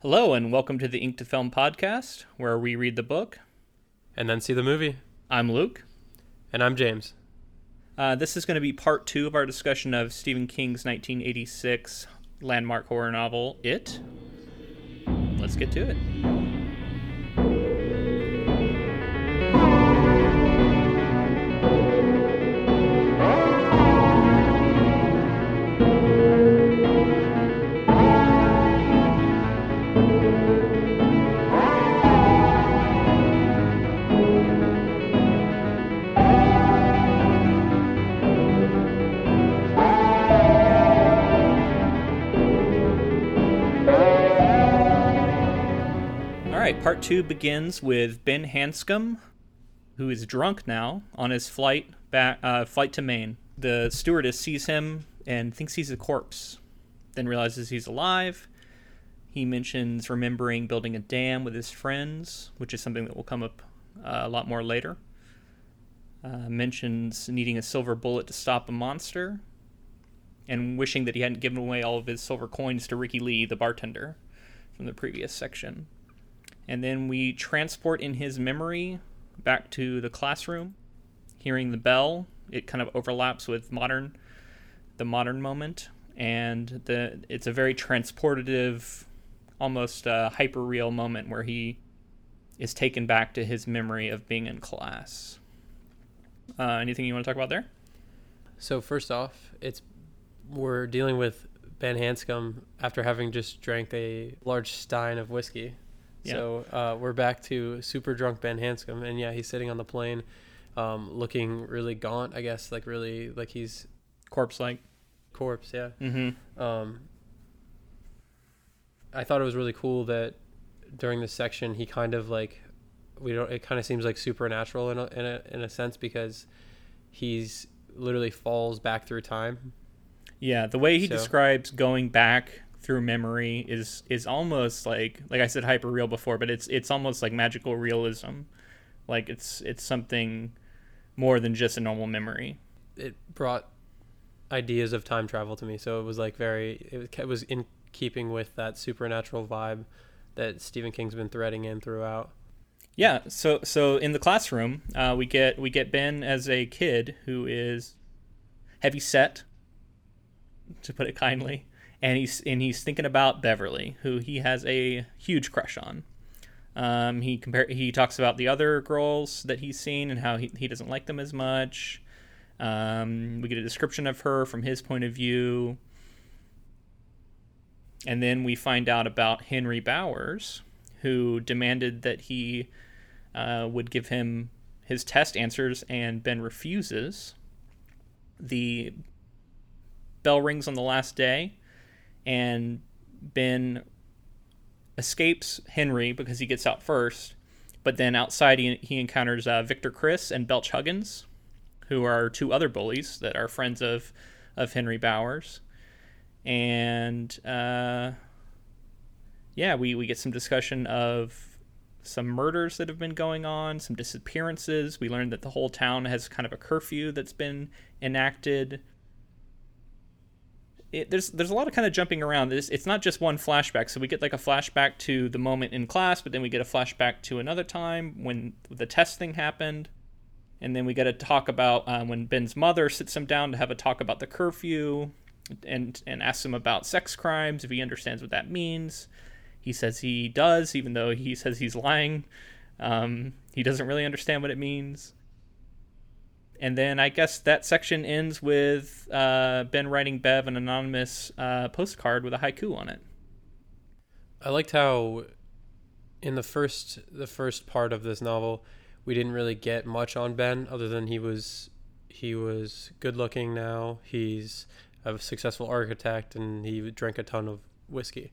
Hello, and welcome to the Ink to Film podcast, where we read the book. and then see the movie. I'm Luke. And I'm James. Uh, this is going to be part two of our discussion of Stephen King's 1986 landmark horror novel, It. Let's get to it. Part two begins with Ben Hanscom, who is drunk now on his flight back uh, flight to Maine. The stewardess sees him and thinks he's a corpse, then realizes he's alive. He mentions remembering building a dam with his friends, which is something that will come up uh, a lot more later. Uh, mentions needing a silver bullet to stop a monster, and wishing that he hadn't given away all of his silver coins to Ricky Lee, the bartender, from the previous section and then we transport in his memory back to the classroom hearing the bell. It kind of overlaps with modern the modern moment. And the it's a very transportative almost uh, hyper real moment where he is taken back to his memory of being in class. Uh, anything you want to talk about there? So first off, it's we're dealing with Ben Hanscom after having just drank a large stein of whiskey. Yeah. So uh, we're back to super drunk Ben Hanscom, and yeah, he's sitting on the plane, um, looking really gaunt. I guess like really like he's corpse like corpse. Yeah. mm-hmm Um, I thought it was really cool that during this section he kind of like we don't it kind of seems like supernatural in a, in a in a sense because he's literally falls back through time. Yeah, the way he So- describes going back through memory is is almost like like I said hyper real before, but it's it's almost like magical realism. Like it's it's something more than just a normal memory. It brought ideas of time travel to me, so it was like very it was, it was in keeping with that supernatural vibe that Stephen King's been threading in throughout. Yeah, so so in the classroom, uh, we get we get Ben as a kid who is heavy set, to put it kindly, and he's and he's thinking about Beverly, who he has a huge crush on. Um, he compare he talks about the other girls that he's seen and how he, he doesn't like them as much. Um, we get a description of her from his point of view, and then we find out about Henry Bowers, who demanded that he uh, would give him his test answers, and Ben refuses. The bell rings on the last day, and Ben escapes Henry because he gets out first. But then outside, he, he encounters uh, Victor Criss and Belch Huggins, who are two other bullies that are friends of, of Henry Bowers. And uh, yeah, we, we get some discussion of some murders that have been going on, some disappearances. We learned that the whole town has kind of a curfew that's been enacted. It, there's there's a lot of kind of jumping around. It's, it's not just one flashback. So we get like a flashback to the moment in class, but then we get a flashback to another time when the test thing happened, and then we get to talk about uh, when Ben's mother sits him down to have a talk about the curfew, and and asks him about sex crimes if he understands what that means. He says he does, even though he says he's lying. Um, he doesn't really understand what it means. And then I guess that section ends with uh, Ben writing Bev an anonymous uh, postcard with a haiku on it. I liked how in the first the first part of this novel we didn't really get much on Ben other than he was he was good looking now. He's a successful architect and he drank a ton of whiskey.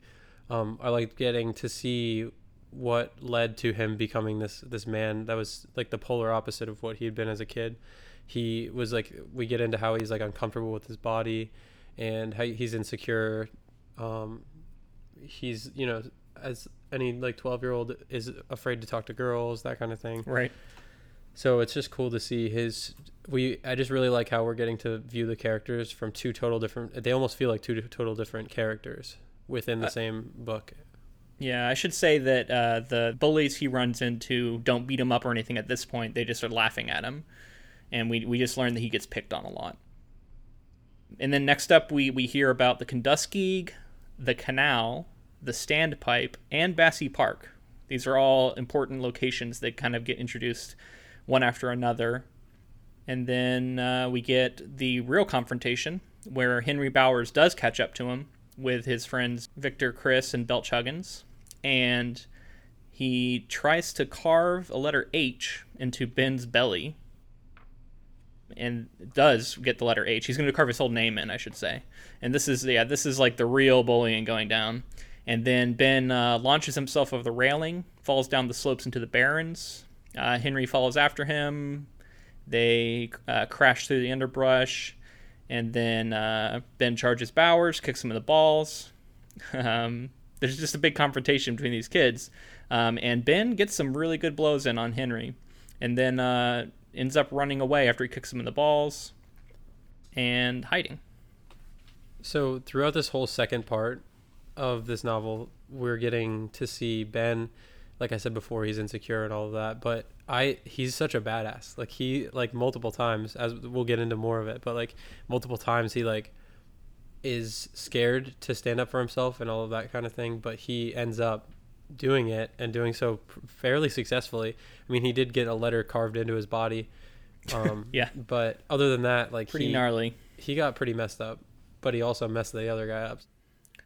Um, I liked getting to see what led to him becoming this this man that was like the polar opposite of what he had been as a kid. He was like we get into how he's like uncomfortable with his body and how he's insecure. Um, he's you know as any like 12 year old is afraid to talk to girls that kind of thing Right. so it's just cool to see his we i just really like how we're getting to view the characters from two total different they almost feel like two total different characters within the Uh, same book Yeah, I should say that uh, the bullies he runs into don't beat him up or anything at this point. They just are laughing at him, and we we just learned that he gets picked on a lot. And then next up, we we hear about the Kenduskeag, the canal, the standpipe, and Bassey Park. These are all important locations that kind of get introduced one after another. And then uh, we get the real confrontation where Henry Bowers does catch up to him with his friends Victor, Criss, and Belch Huggins. And he tries to carve a letter H into Ben's belly and does get the letter H. He's going to carve his whole name in, I should say. And this is, yeah, this is like the real bullying going down. And then Ben uh, launches himself over the railing, falls down the slopes into the barrens. Uh, Henry follows after him. They uh, crash through the underbrush. And then uh, Ben charges Bowers, kicks him in the balls. Um, there's just a big confrontation between these kids. Um, and Ben gets some really good blows in on Henry. And then uh, ends up running away after he kicks him in the balls and hiding. So throughout this whole second part of this novel, we're getting to see Ben. Like I said before, he's insecure and all of that, but I he's such a badass. Like he like multiple times, as we'll get into more of it, but like multiple times he like is scared to stand up for himself and all of that kind of thing, but he ends up doing it and doing so fairly successfully. I mean, he did get a letter carved into his body. Um, yeah. But other than that, like Pretty he, gnarly. he got pretty messed up, but he also messed the other guy up.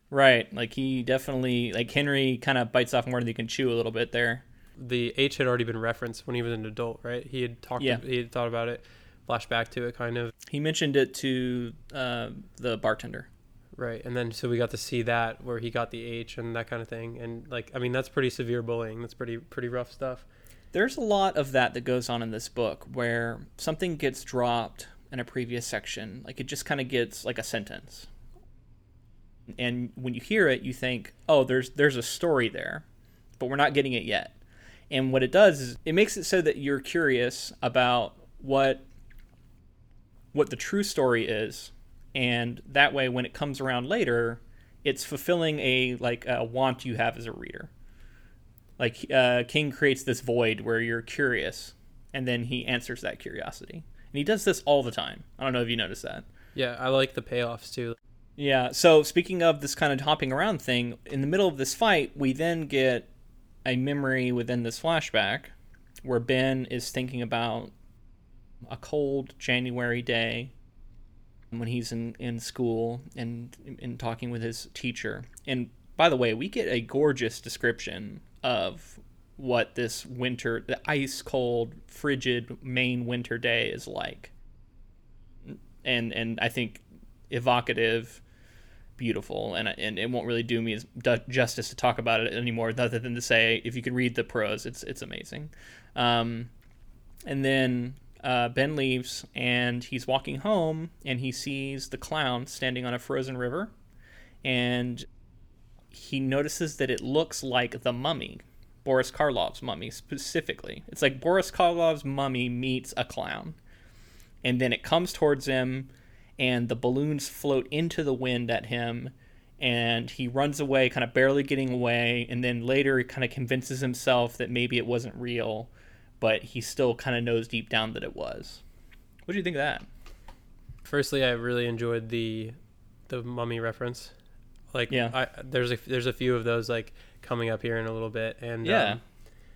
Right. Like he definitely, like Henry kind of bites off more than he can chew a little bit there. The H had already been referenced when he was an adult, right? He had talked. Yeah. he had thought about it, flashback to it, kind of. He mentioned it to uh, the bartender. Right, and then so we got to see that where he got the H and that kind of thing, and like I mean that's pretty severe bullying. That's pretty pretty rough stuff. There's a lot of that that goes on in this book where something gets dropped in a previous section, like it just kind of gets like a sentence. And when you hear it, you think, "Oh, there's there's a story there." But we're not getting it yet. And what it does is it makes it so that you're curious about what what the true story is. And that way when it comes around later, it's fulfilling a like a want you have as a reader. Like uh, king creates this void where you're curious and then he answers that curiosity. And he does this all the time. I don't know if you noticed that. Yeah, I like the payoffs too. yeah so speaking of this kind of hopping around thing in the middle of this fight we then get a memory within this flashback where ben is thinking about a cold january day when he's in, in school and, and talking with his teacher and by the way we get a gorgeous description of what this winter, the ice cold, frigid Maine winter day is like. And and I think evocative, beautiful, and and it won't really do me as justice to talk about it anymore, other than to say if you could read the prose, it's it's amazing. Um, and then uh, Ben leaves and he's walking home and he sees the clown standing on a frozen river, and he notices that it looks like the mummy, Boris Karloff's mummy specifically. It's like Boris Karloff's mummy meets a clown. And then it comes towards him, and the balloons float into the wind at him, and he runs away, kind of barely getting away. And then later, he kind of convinces himself that maybe it wasn't real, but he still kind of knows deep down that it was. What do you think of that? Firstly, I really enjoyed the the mummy reference. Like, Yeah. I, there's a there's a few of those like coming up here in a little bit, and Yeah. um,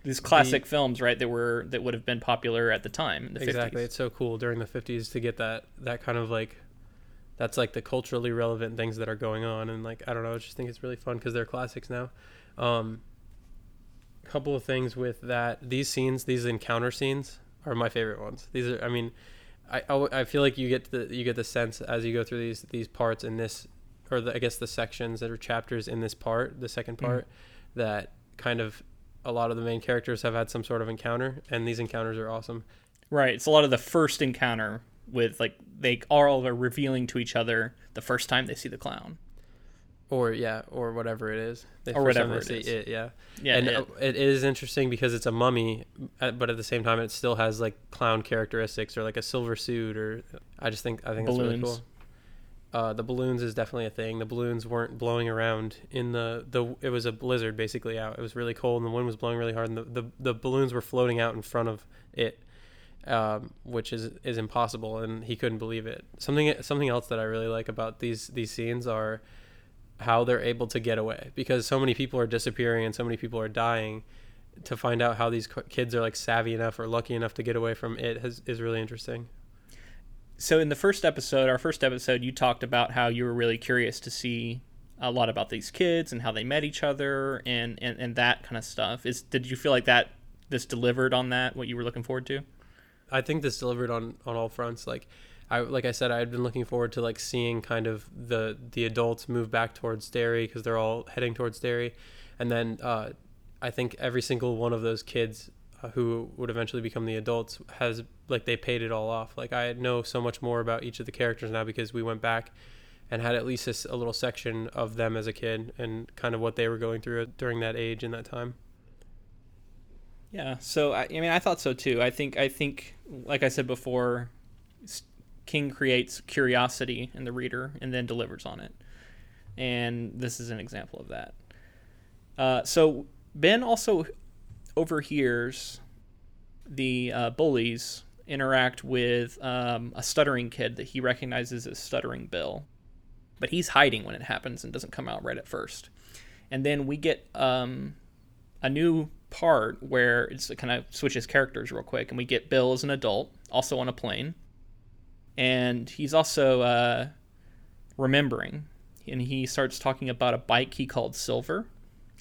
These classic films, right? That were that would have been popular at the time in the exactly. 50s. It's so cool during the 50s to get that that kind of like that's like the culturally relevant things that are going on and like I don't know, I just think it's really fun because they're classics now. Um, couple of things with that these scenes, these encounter scenes are my favorite ones. These are I mean I I feel like you get the you get the sense as you go through these these parts in this or the, I guess the sections that are chapters in this part, the second Mm-hmm. part that kind of a lot of the main characters have had some sort of encounter and these encounters are awesome. Right. It's a lot of the first encounter with like they all are revealing to each other the first time they see the clown. Or yeah, or whatever it is, The Or whatever they it is. yeah, Yeah. and it- uh, it is interesting because it's a mummy, uh, but at the same time, it still has like clown characteristics or like a silver suit, or I just think I think that's really cool. uh, the balloons is definitely a thing. The balloons weren't blowing around in the the. It was a blizzard basically out. It was really cold and the wind was blowing really hard, and the the, the balloons were floating out in front of it, um, which is is impossible. And he couldn't believe it. Something something else that I really like about these these scenes are how they're able to get away because so many people are disappearing and so many people are dying. To find out how these kids are like savvy enough or lucky enough to get away from it has, is really interesting so in the first episode, our first episode, you talked about how you were really curious to see a lot about these kids and how they met each other and, and, and that kind of stuff. Is did you feel like that this delivered on that what you were looking forward to? I think this delivered on on all fronts. Like I like I said, I had been looking forward to like seeing kind of the the adults move back towards Derry because they're all heading towards Derry, and then uh, I think every single one of those kids uh, who would eventually become the adults has like they paid it all off. Like i know so much more about each of the characters now because we went back and had at least a, a little section of them as a kid and kind of what they were going through during that age and that time. Yeah so I, I mean i thought so too. I think i think like i said before king creates curiosity in the reader and then delivers on it and this is an example of that uh, so ben also overhears the uh, bullies interact with um, a stuttering kid that he recognizes as stuttering Bill. But he's hiding when it happens and doesn't come out right at first. And then we get um, a new part where it's kind of switches characters real quick, and we get Bill as an adult, also on a plane, and he's also uh, remembering, and he starts talking about a bike he called Silver,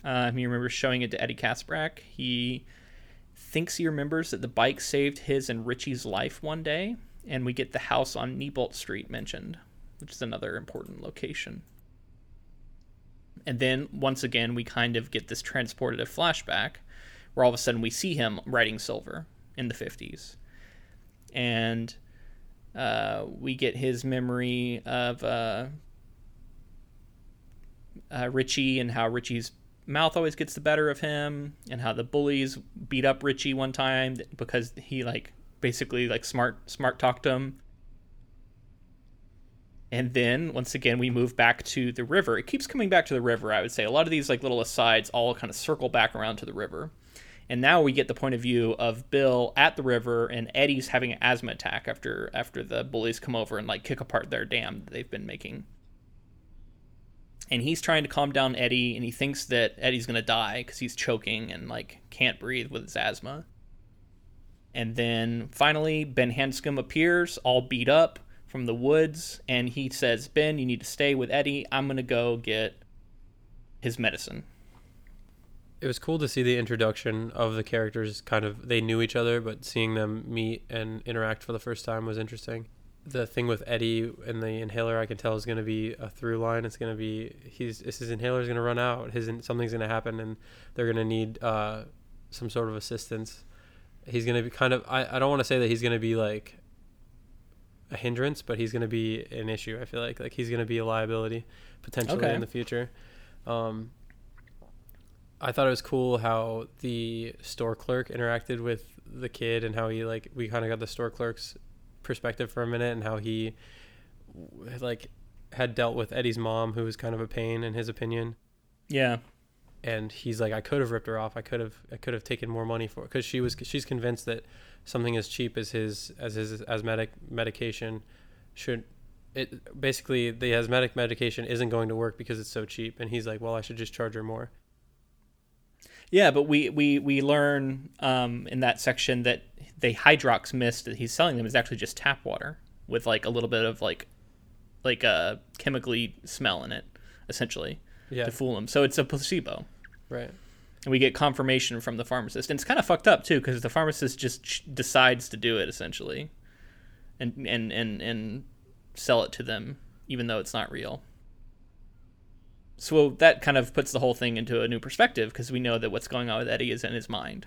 uh, he remembers showing it to Eddie Kaspbrak. He thinks he remembers that the bike saved his and Richie's life one day, and we get the house on Neibolt Street mentioned, which is another important location. And then once again, we kind of get this transportative flashback where all of a sudden we see him riding silver in the 50s. And uh, we get his memory of uh, uh, Richie and how Richie's mouth always gets the better of him and how the bullies beat up Richie one time because he like basically like smart smart talked him. And then once again we move back to the river. It keeps coming back to the river, I would say. A lot of these like little asides all kind of circle back around to the river. And now we get the point of view of Bill at the river and Eddie's having an asthma attack after after the bullies come over and like kick apart their dam they've been making and he's trying to calm down Eddie, and he thinks that Eddie's gonna die because he's choking and like can't breathe with his asthma. And then finally, Ben Hanscom appears, all beat up from the woods, and he says, "Ben, you need to stay with Eddie. I'm gonna go get his medicine." It was cool to see the introduction of the characters. Kind of, they knew each other, but seeing them meet and interact for the first time was interesting the thing with Eddie and the inhaler, I can tell is going to be a through line. It's going to be he's his inhaler is going to run out. His something's going to happen, and they're going to need uh, some sort of assistance. He's going to be kind of. I, I don't want to say that he's going to be like a hindrance, but he's going to be an issue. I feel like like he's going to be a liability potentially okay. in the future. Um, I thought it was cool how the store clerk interacted with the kid and how he like we kind of got the store clerk's perspective for a minute and how he like had dealt with Eddie's mom, who was kind of a pain in his opinion. Yeah. And he's like, I could have ripped her off. I could have, I could have taken more money for it because she was, she's convinced that something as cheap as his, as his asthmatic medication should, it basically the asthmatic medication isn't going to work because it's so cheap. And he's like, well, I should just charge her more. Yeah, but we we we learn um, in that section that the hydrox mist that he's selling them is actually just tap water with like a little bit of like like a chemically smell in it, essentially, yeah. to fool them. So it's a placebo, right? And we get confirmation from the pharmacist, and it's kind of fucked up too because the pharmacist just decides to do it essentially, and and and and sell it to them even though it's not real. So that kind of puts the whole thing into a new perspective because we know that what's going on with Eddie is in his mind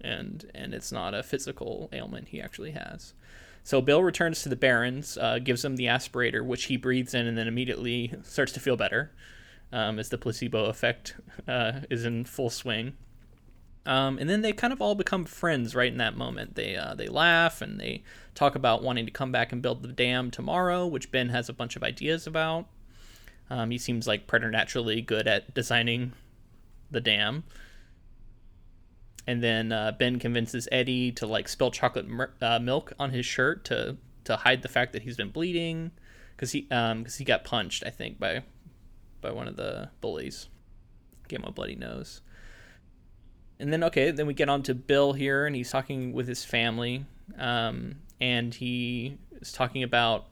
and and it's not a physical ailment he actually has. So Bill returns to the Barrens, uh, gives him the aspirator, which he breathes in, and then immediately starts to feel better, um, as the placebo effect uh, is in full swing. Um, and then they kind of all become friends right in that moment. They uh, they laugh and they talk about wanting to come back and build the dam tomorrow, which Ben has a bunch of ideas about. Um, he seems like preternaturally good at designing the dam. And then uh, Ben convinces Eddie to like spill chocolate uh, milk on his shirt to to hide the fact that he's been bleeding, because he um because he got punched I think by by one of the bullies, gave him a bloody nose. And then okay, then we get on to Bill here, and he's talking with his family, um, and he is talking about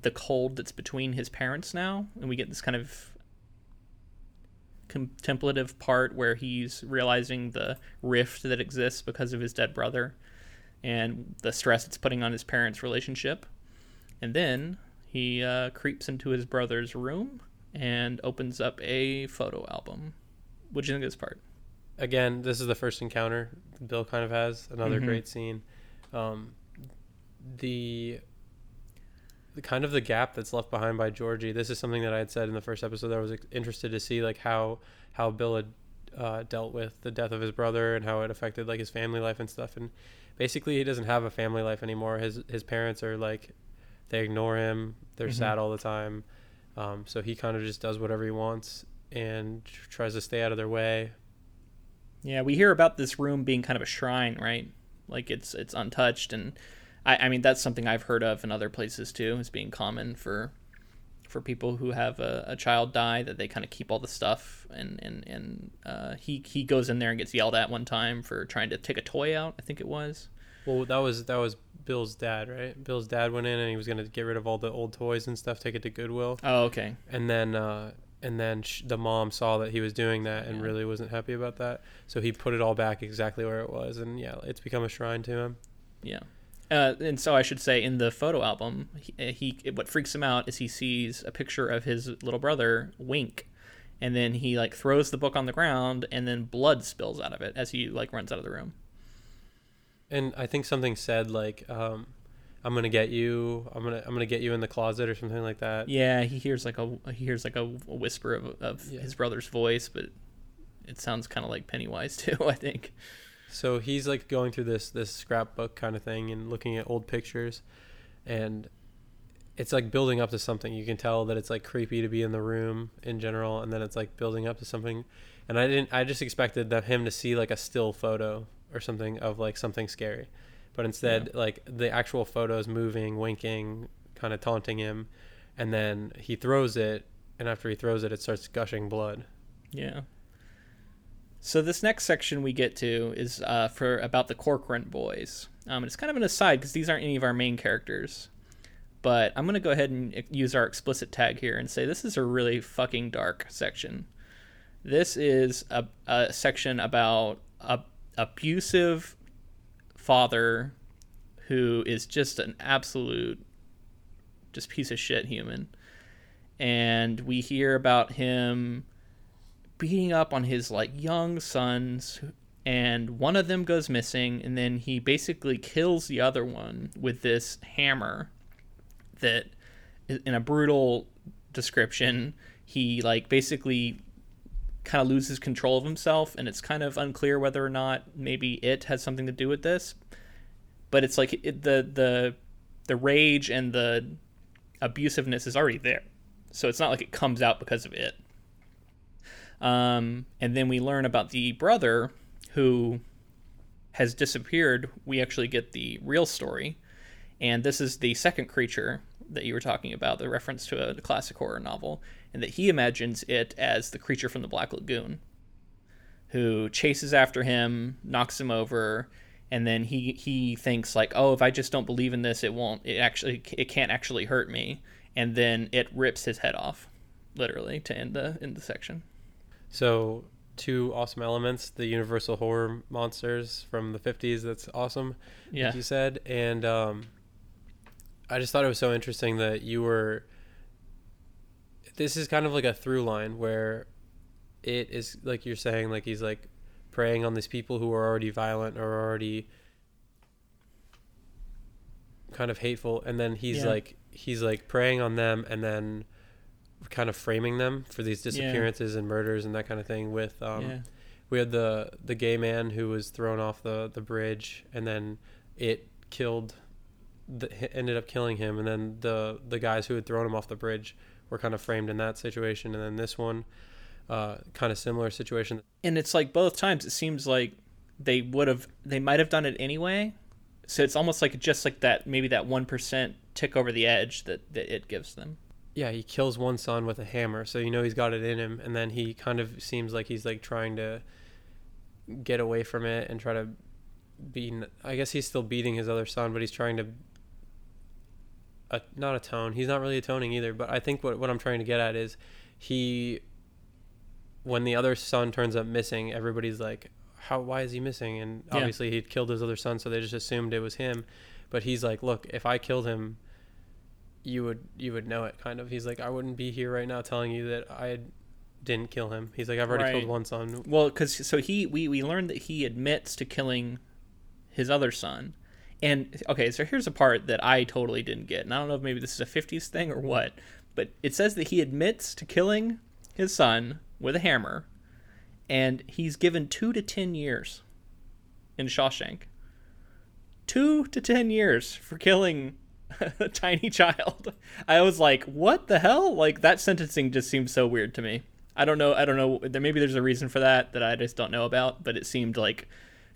the cold that's between his parents now, and we get this kind of contemplative part where he's realizing the rift that exists because of his dead brother and the stress it's putting on his parents' relationship. And then he uh, creeps into his brother's room and opens up a photo album. What do you think of this part? Again, this is the first encounter Bill kind of has. Another Mhm. great scene. Um, the the kind of the gap that's left behind by Georgie. This is something that I had said in the first episode. That I was interested to see like how how Bill had uh, dealt with the death of his brother and how it affected like his family life and stuff. And basically, he doesn't have a family life anymore. His his parents are like they ignore him. They're Mhm. sad all the time. Um, so he kind of just does whatever he wants and tries to stay out of their way. Yeah, we hear about this room being kind of a shrine, right? Like it's it's untouched, and I, I mean that's something I've heard of in other places too, as being common for for people who have a, a child die that they kind of keep all the stuff, and and and uh, he he goes in there and gets yelled at one time for trying to take a toy out. I think it was. Well, that was that was Bill's dad, right? Bill's dad went in and he was gonna get rid of all the old toys and stuff, take it to Goodwill, Oh, okay. and then uh, and then sh- the mom saw that he was doing that and Yeah. really wasn't happy about that, so he put it all back exactly where it was, and yeah, it's become a shrine to him. Yeah. Uh, and so I should say in the photo album, he, he what freaks him out is he sees a picture of his little brother Wink, and then he like throws the book on the ground, and then blood spills out of it as he like runs out of the room. And I think something said like, um, "I'm gonna get you. I'm gonna I'm gonna get you in the closet" or something like that. Yeah, he hears like a he hears like a, a whisper of of Yeah. his brother's voice, but it sounds kind of like Pennywise too. I think. So he's like going through this this scrapbook kind of thing and looking at old pictures, and it's like building up to something. You can tell that it's like creepy to be in the room in general, and then it's like building up to something. And I didn't. I just expected that him to see like a still photo or something of like something scary, but instead like the actual photos moving, winking, kind of taunting him, and then he throws it, and after he throws it, it starts gushing blood. Yeah. So this next section we get to is uh, for about the Corcoran boys. Um, it's kind of an aside because these aren't any of our main characters, but I'm gonna go ahead and use our explicit tag here and say this is a really fucking dark section. This is a, a section about a abusive father who is just an absolute just piece of shit human and we hear about him beating up on his like young sons and one of them goes missing and then he basically kills the other one with this hammer that in a brutal description he like basically kind of loses control of himself and it's kind of unclear whether or not maybe it has something to do with this. But it's like it, the the the rage and the abusiveness is already there. So it's not like it comes out because of it um, and then we learn about the brother who has disappeared. We actually get the real story. And this is the second creature that you were talking about the reference to a, classic horror novel and that he imagines it as the creature from the black lagoon who chases after him knocks him over and then he he thinks like oh if i just don't believe in this it won't it actually it can't actually hurt me. And then it rips his head off literally to end the end the section So two awesome elements: the Universal horror monsters from the '50s. That's awesome. yeah like you said, and um, I just thought it was so interesting that you were. This is kind of like a through line where it is like you're saying, like he's like preying on these people who are already violent or already kind of hateful, and then he's Yeah. like he's like preying on them, and then kind of framing them for these disappearances and murders and that kind of thing with um, yeah we had the the gay man who was thrown off the the bridge, and then it killed, the, ended up killing him, and then the the guys who had thrown him off the bridge were kind of framed in that situation, and then this one, uh, kind of similar situation. And it's like both times it seems like they would have they might have done it anyway. So it's almost like just like that maybe that one percent tick over the edge that, that it gives them. Yeah, he kills one son with a hammer, so you know he's got it in him, and then he kind of seems like he's like trying to get away from it and try to be. I guess he's still beating his other son, but he's trying to. Uh, not atone. He's not really atoning either. But I think what what I'm trying to get at is, he. When the other son turns up missing, everybody's like, "How? Why is he missing?" And Yeah. obviously he'd killed his other son, so they just assumed it was him. But he's like, "Look, if I killed him, you would you would know it." Kind of. He's like, "I wouldn't be here right now telling you that I didn't kill him." He's like, "I've already Right. killed one son." Well, because so he we we learned that he admits to killing his other son, and okay, so here's a part that I totally didn't get, and I don't know if maybe this is a '50s thing or what, but it says that he admits to killing his son with a hammer, and he's given two to ten years in Shawshank. Two to ten years for killing a tiny child. I was like, what the hell? Like that sentencing just seems so weird to me. I don't know. I don't know. Maybe there's a reason for that that I just don't know about. But it seemed like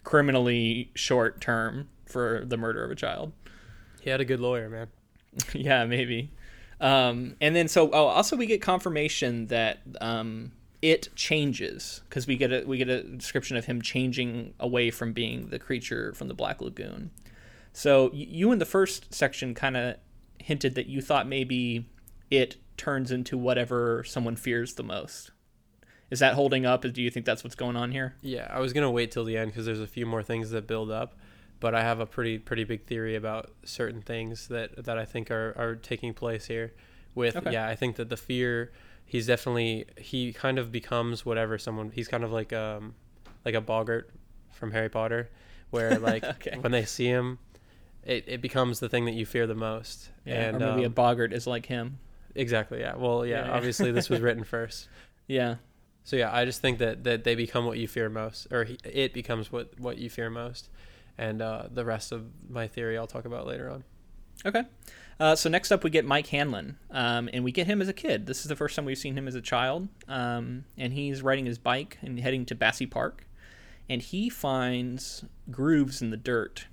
criminally short term for the murder of a child. He had a good lawyer, man. yeah, maybe. Um, and then so oh, also we get confirmation that um, it changes because we get a we get a description of him changing away from being the creature from the Black Lagoon. So you in the first section kind of hinted that you thought maybe it turns into whatever someone fears the most. Is that holding up? Do you think that's what's going on here? Yeah, I was gonna wait till the end because there's a few more things that build up, but I have a pretty pretty big theory about certain things that that I think are are taking place here. With Okay. yeah, I think that the fear, he's definitely he kind of becomes whatever someone. He's kind of like um like a boggart from Harry Potter, where like Okay. when they see him, it, it becomes the thing that you fear the most. and or maybe a um, boggart is like him. exactly yeah. Well yeah, Yeah. obviously this was written first. Yeah. So yeah, I just think that, that they become what you fear most, or he, it becomes what, what you fear most, and uh, the rest of my theory I'll talk about later on. Okay. Uh, so next up, we get Mike Hanlon, um, and we get him as a kid. This is the first time we've seen him as a child, um, and he's riding his bike and heading to Bassey Park, and he finds grooves in the dirt,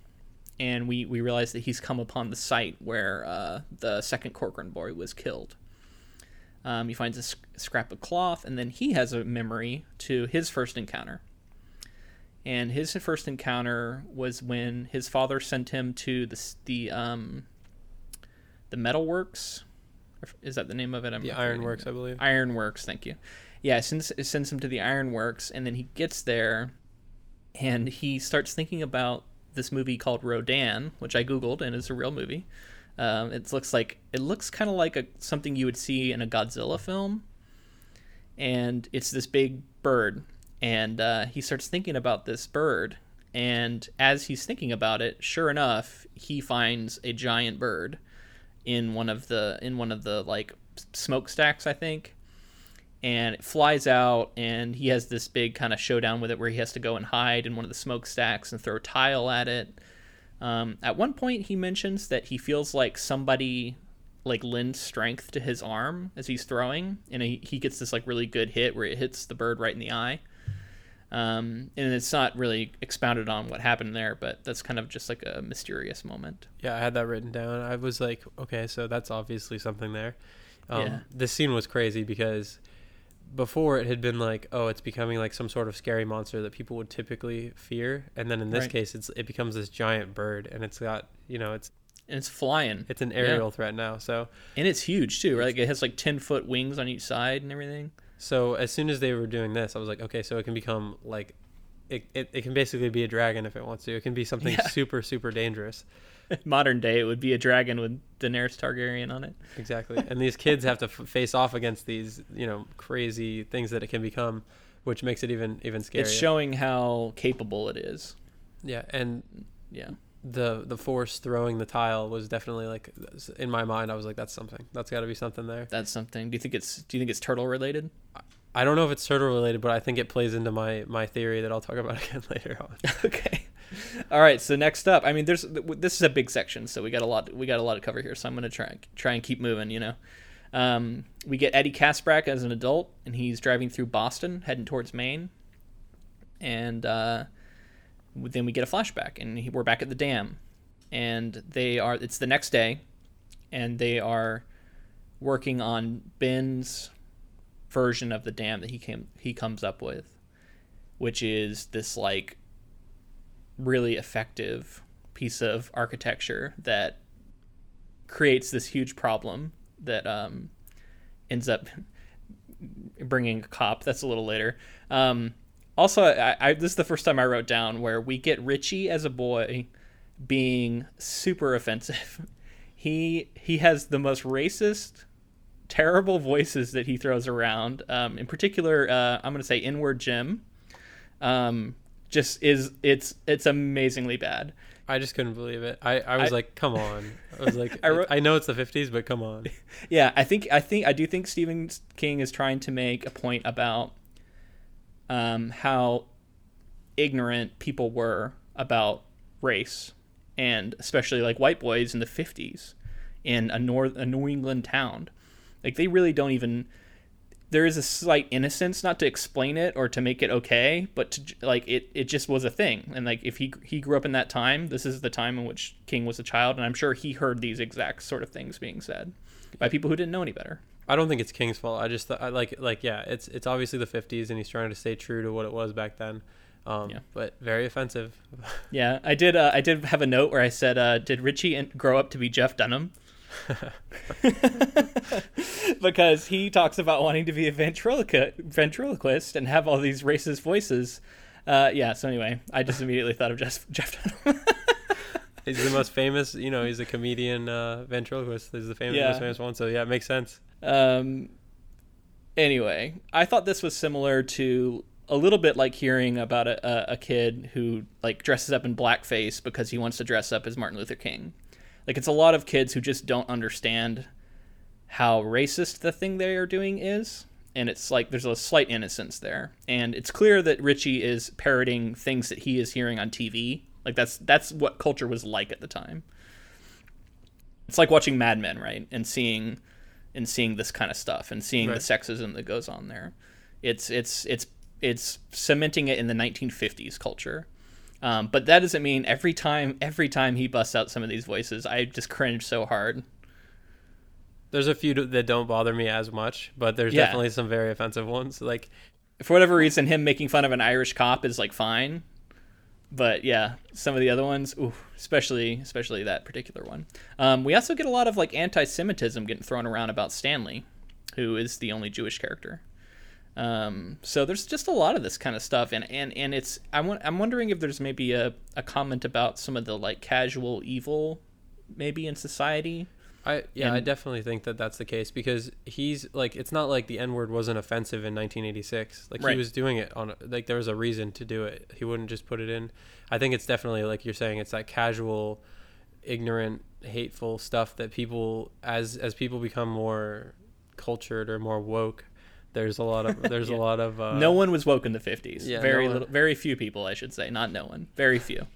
and we we realize that he's come upon the site where uh, the second Corcoran boy was killed. Um, he finds a s- scrap of cloth, and then he has a memory to his first encounter. And his first encounter was when his father sent him to the the um, the metalworks. Is that the name of it? I'm The. Ironworks, I believe. Ironworks, thank you. Yeah, sends, sends him to the Ironworks, and then he gets there, and he starts thinking about this movie called Rodan, which I googled, and it's a real movie. Um, it looks like it looks kind of like a something you would see in a Godzilla film, and it's this big bird, and uh, he starts thinking about this bird, and as he's thinking about it, sure enough, he finds a giant bird in one of the in one of the like smokestacks, I think. And it flies out, and he has this big kind of showdown with it where he has to go and hide in one of the smokestacks and throw tile at it. Um, at one point, he mentions that he feels like somebody like lends strength to his arm as he's throwing, and he, he gets this like really good hit where it hits the bird right in the eye. Um, and it's not really expounded on what happened there, but that's kind of just like a mysterious moment. Yeah, I had that written down. I was like, okay, so that's obviously something there. Um, Yeah. This scene was crazy because before it had been like, oh, it's becoming like some sort of scary monster that people would typically fear, and then in this Right. case, it's it becomes this giant bird, and it's got you know it's And it's flying. it's an aerial threat now. So And it's huge too, right? Like it has like ten foot wings on each side and everything. So as soon as they were doing this, I was like, okay, so it can become like, it, it, it can basically be a dragon if it wants to. It can be something Yeah. super super dangerous. Modern day, it would be a dragon with Daenerys Targaryen on it. Exactly. and these kids have to f- face off against these you know crazy things that it can become, which makes it even even scarier. It's showing how capable it is. yeah, and Yeah. the the force throwing the tile was definitely like in my mind. I was like, that's something. That's got to be something there. That's something. Do you think it's do you think it's turtle related? I don't know if it's turtle related, but I think it plays into my my theory that I'll talk about again later on. okay. All right. So next up, I mean, there's this is a big section, so we got a lot we got a lot to cover here. So I'm gonna try try and keep moving. You know, um, we get Eddie Kaspbrak as an adult, and he's driving through Boston, heading towards Maine, and uh, then we get a flashback, and he, we're back at the dam, and they are. It's the next day, and they are working on Ben's version of the dam that he came he comes up with, which is this like really effective piece of architecture that creates this huge problem that um, ends up bringing a cop. That's a little later. Um, also, I, I, this is the first time I wrote down where we get Richie as a boy being super offensive. He he has the most racist terrible voices that he throws around. Um, in particular, uh, I'm going to say Inward Jim. Um, just is it's it's amazingly bad. I just couldn't believe it. I, I was I, like, come on. I was like, I, wrote, I know it's the 50s, but come on. Yeah, I think I think I do think Stephen King is trying to make a point about um, how ignorant people were about race, and especially like white boys in the 50s in a north a New England town. Like they really don't even. There is a slight innocence, not to explain it or to make it okay, but to like it. It just was a thing, and like if he he grew up in that time, this is the time in which King was a child, and I'm sure he heard these exact sort of things being said by people who didn't know any better. I don't think it's King's fault. I just th- I like like yeah, it's it's obviously the 50s, and he's trying to stay true to what it was back then. Um, yeah. but very offensive. yeah, I did. Uh, I did have a note where I said, uh, "Did Richie grow up to be Jeff Dunham?" because he talks about wanting to be a ventriloqu- ventriloquist and have all these racist voices. Uh, yeah. So anyway, I just immediately thought of Jeff Jeff Dunham. he's the most famous. You know, he's a comedian uh, ventriloquist. He's the famous, yeah. most famous one. So yeah, it makes sense. Um. Anyway, I thought this was similar to a little bit like hearing about a, a, a kid who like dresses up in blackface because he wants to dress up as Martin Luther King like it's a lot of kids who just don't understand how racist the thing they are doing is and it's like there's a slight innocence there. And it's clear that richie is parroting things that he is hearing on tv like that's that's what culture was like at the time. It's like watching mad men right? And seeing and seeing this kind of stuff and seeing right. the sexism that goes on there. It's it's it's it's cementing it in the 1950s culture um, but that doesn't mean every time every time he busts out some of these voices, I just cringe so hard. There's a few that don't bother me as much, but there's yeah. definitely some very offensive ones. Like for whatever reason, him making fun of an Irish cop is like fine, but yeah, some of the other ones, ooh, especially especially that particular one. Um, we also get a lot of like anti-Semitism getting thrown around about Stanley, who is the only Jewish character. Um, so there's just a lot of this kind of stuff, and and and it's I want I'm wondering if there's maybe a, a comment about some of the like casual evil, maybe in society. I yeah, and, I definitely think that that's the case because he's like it's not like the N word wasn't offensive in 1986. Like right. he was doing it on like there was a reason to do it. He wouldn't just put it in. I think it's definitely like you're saying it's that casual, ignorant, hateful stuff that people as as people become more cultured or more woke there's a lot of there's yeah. a lot of uh, no one was woke in the 50s. Yeah, very no little, very few people, I should say, not no one, very few.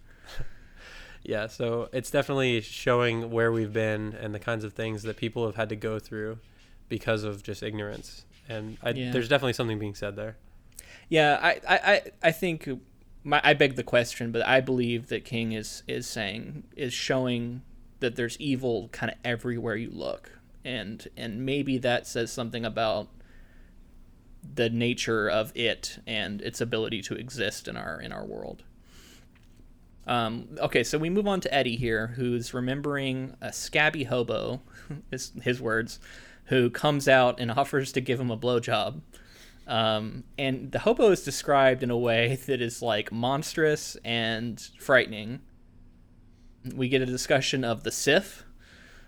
yeah, so it's definitely showing where we've been and the kinds of things that people have had to go through because of just ignorance, and I, yeah. there's definitely something being said there. Yeah, I I I think my, I beg the question, but I believe that King is is saying is showing that there's evil kind of everywhere you look, and and maybe that says something about the nature of it and its ability to exist in our in our world. Um, okay, so we move on to Eddie here, who's remembering a scabby hobo, his, his words, who comes out and offers to give him a blowjob. Um, and the hobo is described in a way that is like monstrous and frightening. We get a discussion of the syph,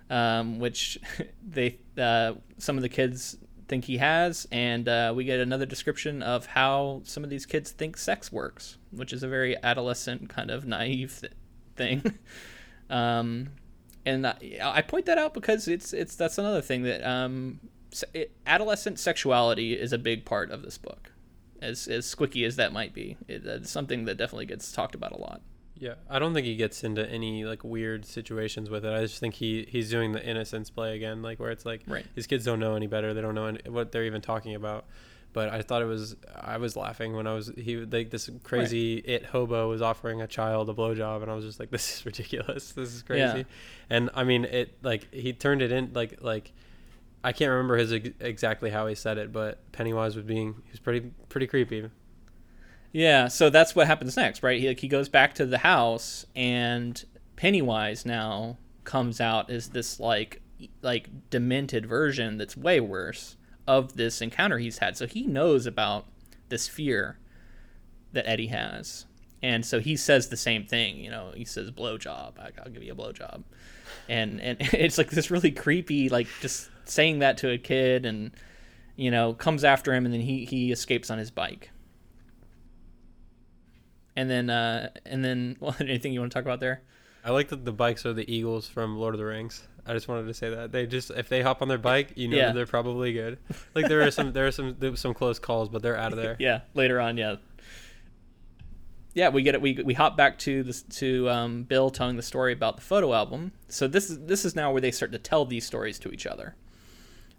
um, which they uh, some of the kids think he has, and uh, we get another description of how some of these kids think sex works, which is a very adolescent kind of naive th- thing. um, and I, I, point that out because it's it's that's another thing that um, it, adolescent sexuality is a big part of this book. As as squicky as that might be, it, it's something that definitely gets talked about a lot. Yeah, I don't think he gets into any like weird situations with it. I just think he he's doing the innocence play again, like where it's like Right. these kids don't know any better. They don't know any, what they're even talking about. But I thought it was I was laughing when I was he like this crazy it hobo was offering a child a blowjob, and I was just like, this is ridiculous. This is crazy. Yeah. And I mean it like he turned it in like like I can't remember his ex- exactly how he said it, but Pennywise was being he was pretty pretty creepy. Yeah, so that's what happens next, right? He like he goes back to the house, and Pennywise now comes out as this like like demented version that's way worse of this encounter he's had. So he knows about this fear that Eddie has, and so he says the same thing. You know, he says blowjob. I'll give you a blowjob, and and it's like this really creepy, like just saying that to a kid, and you know comes after him, and then he he escapes on his bike and then uh and then well, anything you want to talk about there I like that the bikes are the eagles from Lord of the Rings. I just wanted to say that they just if they hop on their bike, you know yeah. they're probably good. Like there are some there are some there some close calls, but they're out of there. yeah later on yeah yeah we get it we, we hop back to this to um, bill telling the story about the photo album so this is this is now where they start to tell these stories to each other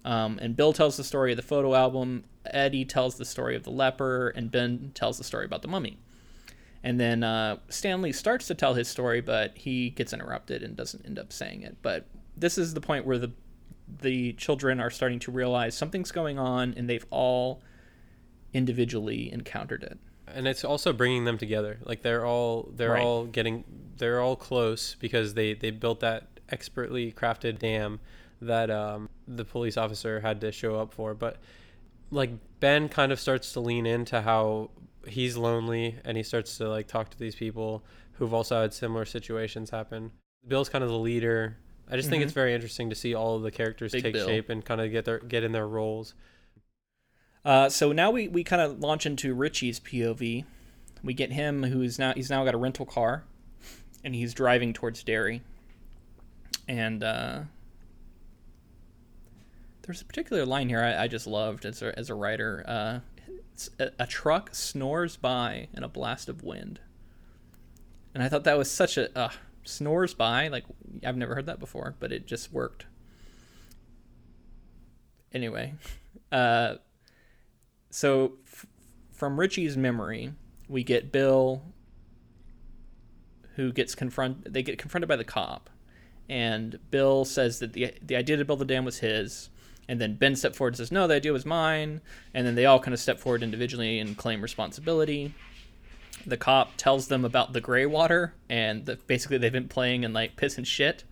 um, and bill tells the story of the photo album eddie tells the story of the leper and ben tells the story about the mummy and then uh, stanley starts to tell his story but he gets interrupted and doesn't end up saying it but this is the point where the the children are starting to realize something's going on and they've all individually encountered it And it's also bringing them together. Like they're all they're Right. all getting they're all close because they they built that expertly crafted dam that um, the police officer had to show up for. But like Ben kind of starts to lean into how he's lonely and he starts to like talk to these people who've also had similar situations happen. Bill's kind of the leader. I just think Mhm. it's very interesting to see all of the characters Big take Bill. shape and kind of get their get in their roles. Uh, so now we, we kind of launch into Richie's POV. We get him who's now he's now got a rental car, and he's driving towards Derry. And uh, there's a particular line here I, I just loved as a, as a writer. Uh, a, truck snores by in a blast of wind, and I thought that was such a uh, snores by like I've never heard that before, but it just worked. Anyway, uh, so f- from Richie's memory, we get Bill who gets confront they get confronted by the cop. And Bill says that the the idea to build the dam was his and then Ben stepped forward and says no the idea was mine. And then they all kind of step forward individually and claim responsibility. The cop tells them about the gray water and that basically they've been playing in like piss and shit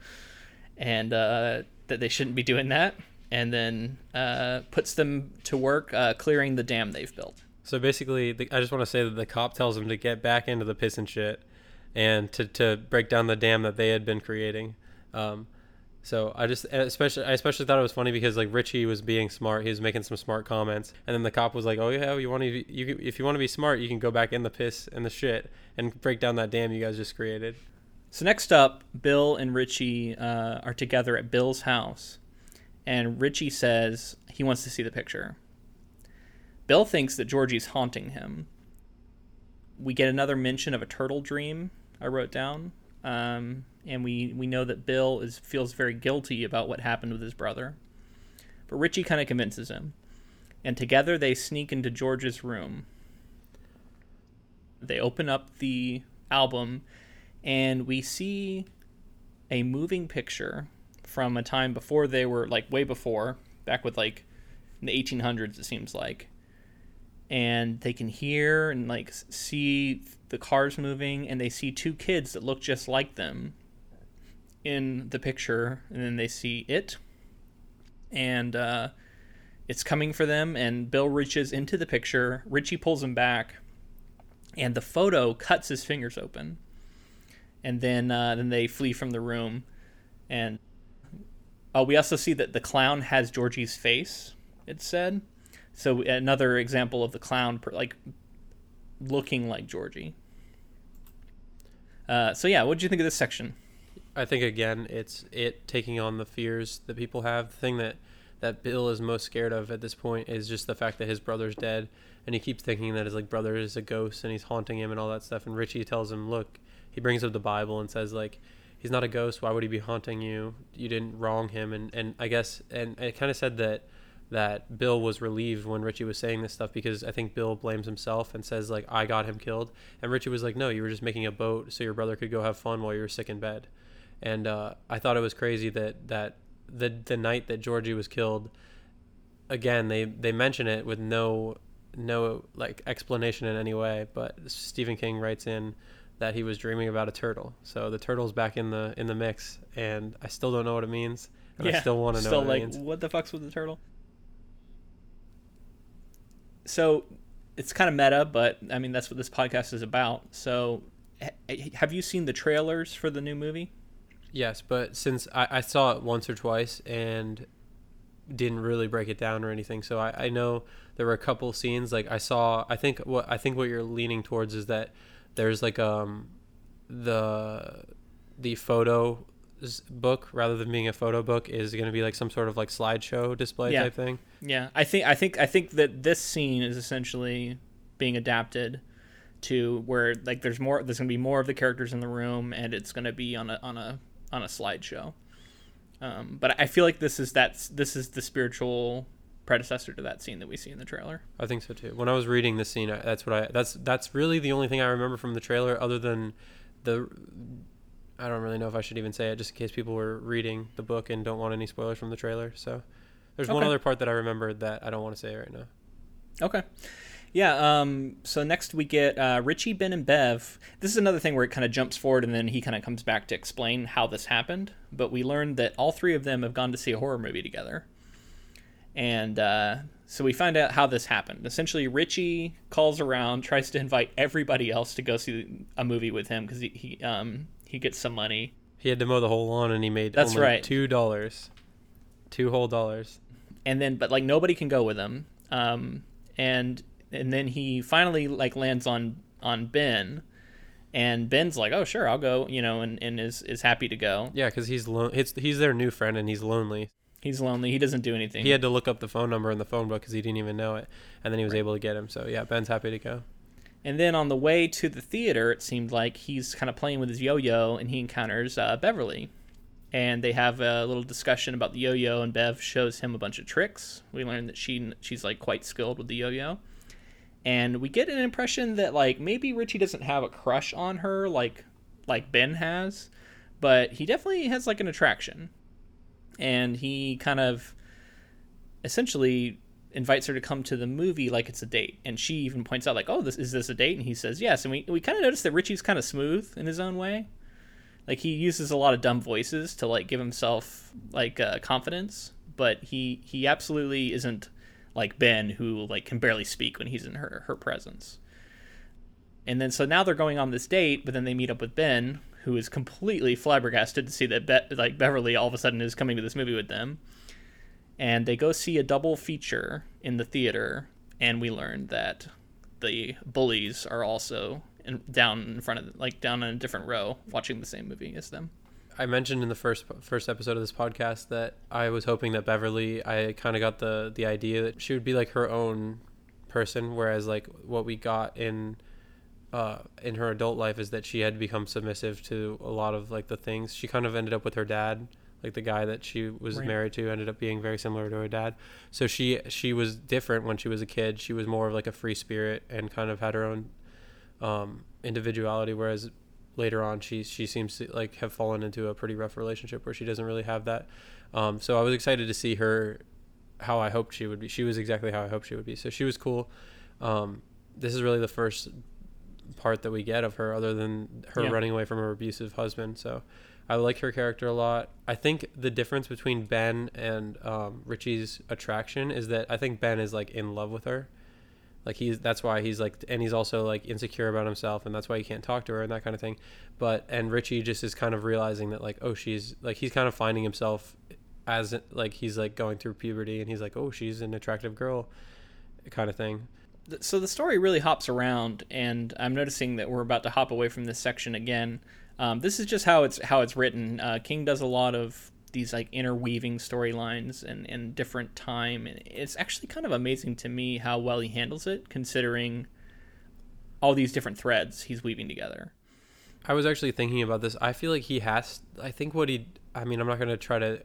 and uh, that they shouldn't be doing that. And then uh, puts them to work uh, clearing the dam they've built. So basically, the, I just want to say that the cop tells them to get back into the piss and shit, and to, to break down the dam that they had been creating. Um, so I just especially I especially thought it was funny because like Richie was being smart, he was making some smart comments, and then the cop was like, "Oh yeah, you want to you if you want to be smart, you can go back in the piss and the shit and break down that dam you guys just created." So next up, Bill and Richie uh, are together at Bill's house, and Richie says he wants to see the picture. Bill thinks that Georgie's haunting him. We get another mention of a turtle dream. I wrote down, um, and we we know that Bill is feels very guilty about what happened with his brother, but Richie kind of convinces him, and together they sneak into George's room. They open up the album and we see a moving picture from a time before they were like way before back with like in the 1800s it seems like. And they can hear and like see the cars moving and they see two kids that look just like them in the picture and then they see it. And uh, it's coming for them and bill reaches into the picture. Richie pulls him back and the photo cuts his fingers open. And then uh, then they flee from the room. And uh, we also see that the clown has georgie's face It said. So another example of the clown like looking like georgie. Uh, so yeah what do you think of this section I think again, it's it taking on the fears that people have. The thing that that Bill is most scared of at this point is just the fact that his brother's dead, and he keeps thinking that his like brother is a ghost and he's haunting him and all that stuff. And Richie tells him, look, he brings up the Bible and says like, he's not a ghost. Why would he be haunting you? You didn't wrong him. And and I guess and it kind of said that that Bill was relieved when Richie was saying this stuff because I think Bill blames himself and says like I got him killed, and Richie was like, no, you were just making a boat so your brother could go have fun while you were sick in bed, and uh, I thought it was crazy that that the the night that Georgie was killed, again they they mention it with no no like explanation in any way, but Stephen King writes in that he was dreaming about a turtle, so the turtle's back in the in the mix, and I still don't know what it means. And I still want to know Still what like, it means. what the fuck's with the turtle? So it's kind of meta, but I mean that's what this podcast is about. So, ha- have you seen the trailers for the new movie? Yes, but since I, I saw it once or twice and didn't really break it down or anything, so I, I know there were a couple scenes like I saw. I think what I think what you're leaning towards is that there's like um the the photo book rather than being a photo book is going to be like some sort of like slideshow display Yeah. type thing. Yeah, I think I think I think that this scene is essentially being adapted to where like there's more there's gonna be more of the characters in the room and it's gonna be on a on a on a slideshow. Um, but I feel like this is that's this is the spiritual predecessor to that scene that we see in the trailer. I think so too. When I was reading the scene, I, that's what I that's that's really the only thing I remember from the trailer, other than the. I don't really know if I should even say it, just in case people were reading the book and don't want any spoilers from the trailer. So, there's one other part that I remember that I don't want to say right now. Okay. Yeah. Um, so next we get uh, Richie, Ben, and Bev. This is another thing where it kind of jumps forward and then he kind of comes back to explain how this happened. But we learned that all three of them have gone to see a horror movie together. And uh, so we find out how this happened. Essentially, Richie calls around, tries to invite everybody else to go see a movie with him because he he, um, he gets some money. He had to mow the whole lawn and he made That's only right. two dollars, two whole dollars. and then but like nobody can go with him um and and then he finally like lands on on ben and ben's like oh sure i'll go you know and, and is is happy to go Yeah, because he's lone. He's, he's their new friend and he's lonely. he's lonely he doesn't do anything He had to look up the phone number in the phone book because he didn't even know it, and then he was able to get him. So yeah, Ben's happy to go. and then on the way to the theater it seemed like he's kind of playing with his yo-yo and he encounters uh, beverly and they have a little discussion about the yo-yo and bev shows him a bunch of tricks we learn that she she's like quite skilled with the yo-yo and we get an impression that like maybe richie doesn't have a crush on her like like ben has but he definitely has like an attraction. And he kind of essentially invites her to come to the movie like it's a date. And she even points out like oh this is this a date? And he says yes. And we, we kind of notice that richie's kind of smooth in his own way. Like he uses a lot of dumb voices to like give himself like uh, confidence but he he absolutely isn't like ben who like can barely speak when he's in her her presence. And then so now they're going on this date but then they meet up with ben who is completely flabbergasted to see that Be- like beverly all of a sudden is coming to this movie with them. And they go see a double feature in the theater and we learn that the bullies are also in, down in front of like down in a different row watching the same movie as them I mentioned in the first first episode of this podcast that I was hoping that Beverly, I kind of got the the idea that she would be like her own person, whereas like what we got in uh, in her adult life is that she had become submissive to a lot of like the things. She kind of ended up with her dad, like the guy that she was Right. married to, ended up being very similar to her dad. So she she was different when she was a kid. She was more of like a free spirit and kind of had her own um, individuality, whereas later on she she seems to like have fallen into a pretty rough relationship where she doesn't really have that. Um, so I was excited to see her how I hoped she would be. She was exactly how I hoped she would be. So she was cool. Um, this is really the first part that we get of her, other than her Yeah. running away from her abusive husband. So I like her character a lot. I think the difference between Ben and um, Richie's attraction is that I think Ben is like in love with her. Like he's that's why he's like and he's also like insecure about himself and that's why he can't talk to her and that kind of thing. But and Richie just is kind of realizing that like oh she's like he's kind of finding himself as like he's like going through puberty and he's like oh she's an attractive girl kind of thing. So the story really hops around and i'm noticing that we're about to hop away from this section again um, this is just how it's how it's written uh, king does a lot of these like interweaving storylines and and different time and it's actually kind of amazing to me how well he handles it considering all these different threads he's weaving together I was actually thinking about this. I feel like he has. I think what he. I mean, I'm not going to try to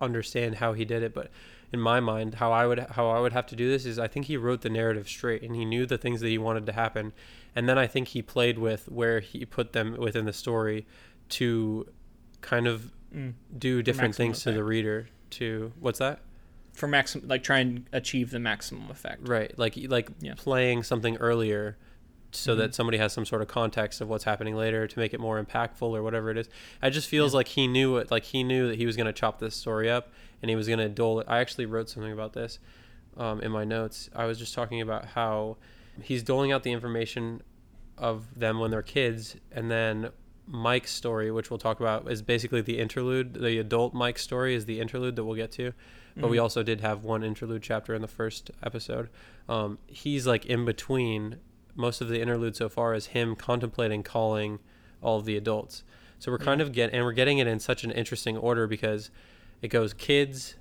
understand how he did it, but in my mind, how I would how I would have to do this is I think he wrote the narrative straight and he knew the things that he wanted to happen, and then I think he played with where he put them within the story to kind of Mm. do different things to the reader. To what's that? for maximum like try and achieve the maximum effect Right, like like Yeah. playing something earlier, so Mhm. that somebody has some sort of context of what's happening later to make it more impactful or whatever it is. It just feels like he knew it. Like he knew that he was going to chop this story up and he was going to dole it. I actually wrote something about this um, in my notes. I was just talking about how he's doling out the information of them when they're kids, and then Mike's story, which we'll talk about, is basically the interlude. The adult Mike story is the interlude that we'll get to but we Mhm. also did have one interlude chapter in the first episode. Um, he's like in between. Most of the interlude so far is him contemplating calling all of the adults. So we're kind Yeah. of get and we're getting it in such an interesting order because it goes kids,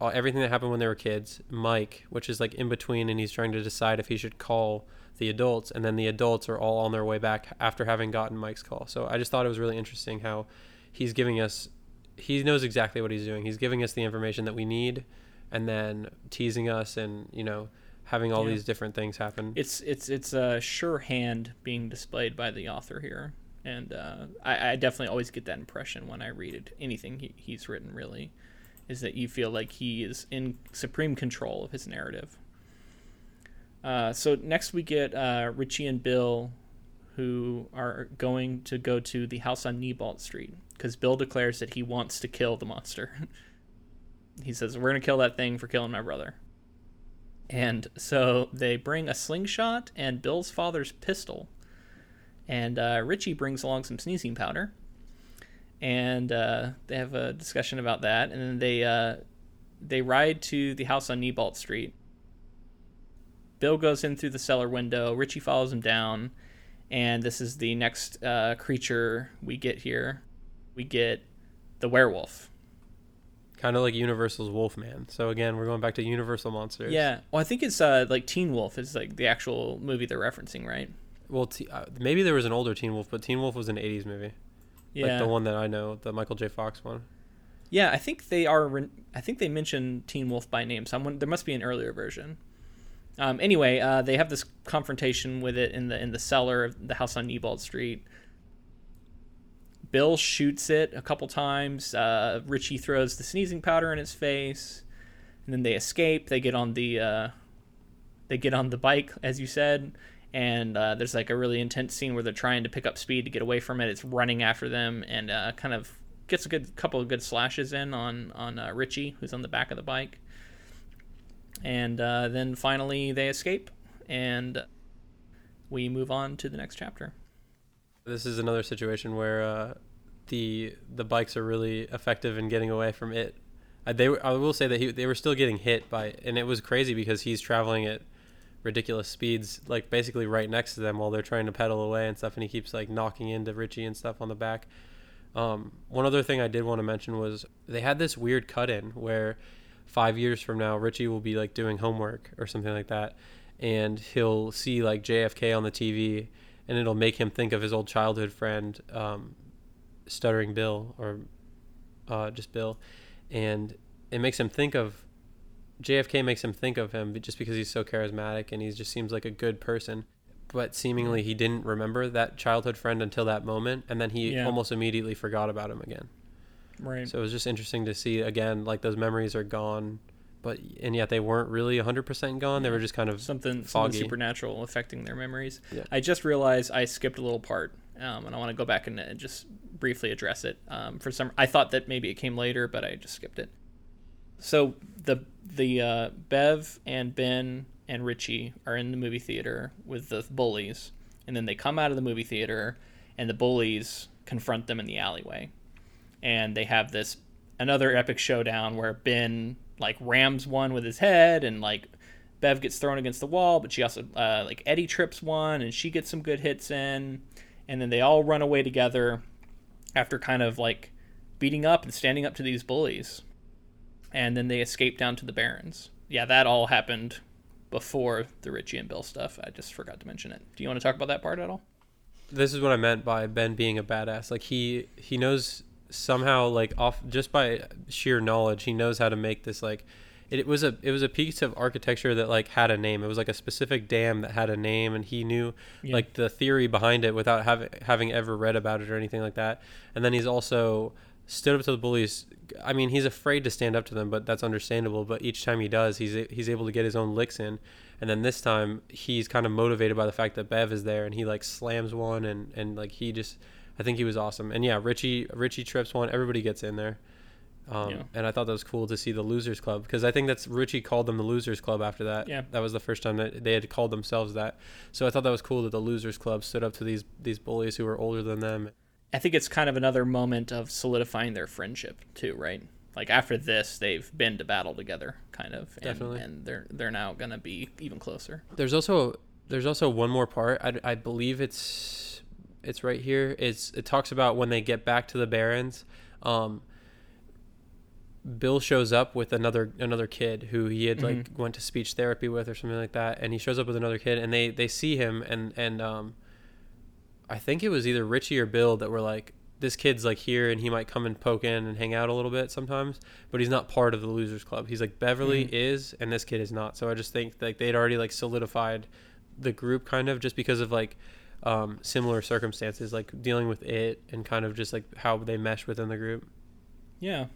everything that happened when they were kids, Mike, which is like in between, and he's trying to decide if he should call the adults, and then the adults are all on their way back after having gotten Mike's call. So I just thought it was really interesting how he's giving us he knows exactly what he's doing. He's giving us the information that we need, and then teasing us, and you know, having all Yeah. these different things happen. it's it's it's a sure hand being displayed by the author here and uh, I, I definitely always get that impression when i read it anything he, he's written really is that you feel like he is in supreme control of his narrative uh, so next we get uh, richie and bill who are going to go to the house on Neibolt Street because Bill declares that he wants to kill the monster. he says, We're going to kill that thing for killing my brother. And so they bring a slingshot and Bill's father's pistol. And uh, Richie brings along some sneezing powder. And uh, they have a discussion about that. And then they, uh, they ride to the house on Neibolt Street. Bill goes in through the cellar window. Richie follows him down. And this is the next uh, creature we get here. We get the werewolf. kind of like Universal's Wolfman. So again, we're going back to Universal monsters. Yeah. Well, I think it's uh, like Teen Wolf is like the actual movie they're referencing, right? Well, t- uh, maybe there was an older Teen Wolf, but Teen Wolf was an '80s movie, Yeah. like the one that I know, the Michael J. Fox one. Yeah, I think they are. Re- I think they mentioned Teen Wolf by name. Someone there must be an earlier version. Um, anyway, uh, they have this confrontation with it in the in the cellar of the house on Neibolt Street. Bill shoots it a couple times. Uh, Richie throws the sneezing powder in his face, and then they escape. They get on the uh, they get on the bike, as you said, and uh, there's like a really intense scene where they're trying to pick up speed to get away from it. It's running after them and uh, kind of gets a good couple of good slashes in on on uh, Richie, who's on the back of the bike, and uh, then finally they escape, and we move on to the next chapter. This is another situation where uh, the the bikes are really effective in getting away from it. Uh, they were, I will say that he, they were still getting hit by, and it was crazy because he's traveling at ridiculous speeds, like basically right next to them while they're trying to pedal away and stuff, and he keeps like knocking into Richie and stuff on the back. Um, one other thing I did want to mention was they had this weird cut in where five years from now Richie will be like doing homework or something like that, and he'll see like JFK on the TV, and it'll make him think of his old childhood friend, um, Stuttering Bill or uh, just Bill, and it makes him think of JFK makes him think of him just because he's so charismatic and he just seems like a good person. But seemingly he didn't remember that childhood friend until that moment, and then he Yeah. almost immediately forgot about him again. Right. So it was just interesting to see again, like those memories are gone, but and yet they weren't really hundred percent gone. They were just kind of something, something supernatural affecting their memories. Yeah. I just realized I skipped a little part, um, and I want to go back and uh, just briefly address it. Um, for some, I thought that maybe it came later, but I just skipped it. So the the uh, Bev and Ben and Richie are in the movie theater with the bullies, and then they come out of the movie theater, and the bullies confront them in the alleyway, and they have this another epic showdown where Ben like rams one with his head, and like Bev gets thrown against the wall, but she also uh, like Eddie trips one, and she gets some good hits in, and then they all run away together after kind of like beating up and standing up to these bullies. And then they escape down to the Barrens. Yeah, that all happened before the Richie and Bill stuff. I just forgot to mention it. Do you want to talk about that part at all? This is what I meant by Ben being a badass. Like he he knows somehow like off just by sheer knowledge, he knows how to make this like it, was a it was a piece of architecture that like had a name. It was like a specific dam that had a name, and he knew yeah. like the theory behind it without having having ever read about it or anything like that. And then he's also stood up to the bullies. I mean, he's afraid to stand up to them, but that's understandable. But each time he does, he's he's able to get his own licks in. And then this time, he's kind of motivated by the fact that Bev is there, and he like slams one, and and like he just, I think he was awesome. And yeah, Richie Richie trips one. Everybody gets in there. Um, yeah. And I thought that was cool to see the Losers Club because I think that's Richie called them the Losers Club after that. Yeah, that was the first time that they had called themselves that. So I thought that was cool that the Losers Club stood up to these these bullies who were older than them. I think it's kind of another moment of solidifying their friendship too, right? Like after this, they've been to battle together, kind of, and, definitely, and they're they're now gonna be even closer. There's also there's also one more part. I, I believe it's it's right here. It's it talks about when they get back to the Barrens. Um, Bill shows up with another another kid who he had like mm-hmm. went to speech therapy with or something like that, and he shows up with another kid, and they they see him, and and um, I think it was either Richie or Bill that were like, this kid's like here, and he might come and poke in and hang out a little bit sometimes, but he's not part of the losers club. He's like Beverly mm-hmm. is, and this kid is not. So I just think like they'd already like solidified the group kind of just because of like um, similar circumstances, like dealing with it and kind of just like how they mesh within the group. Yeah,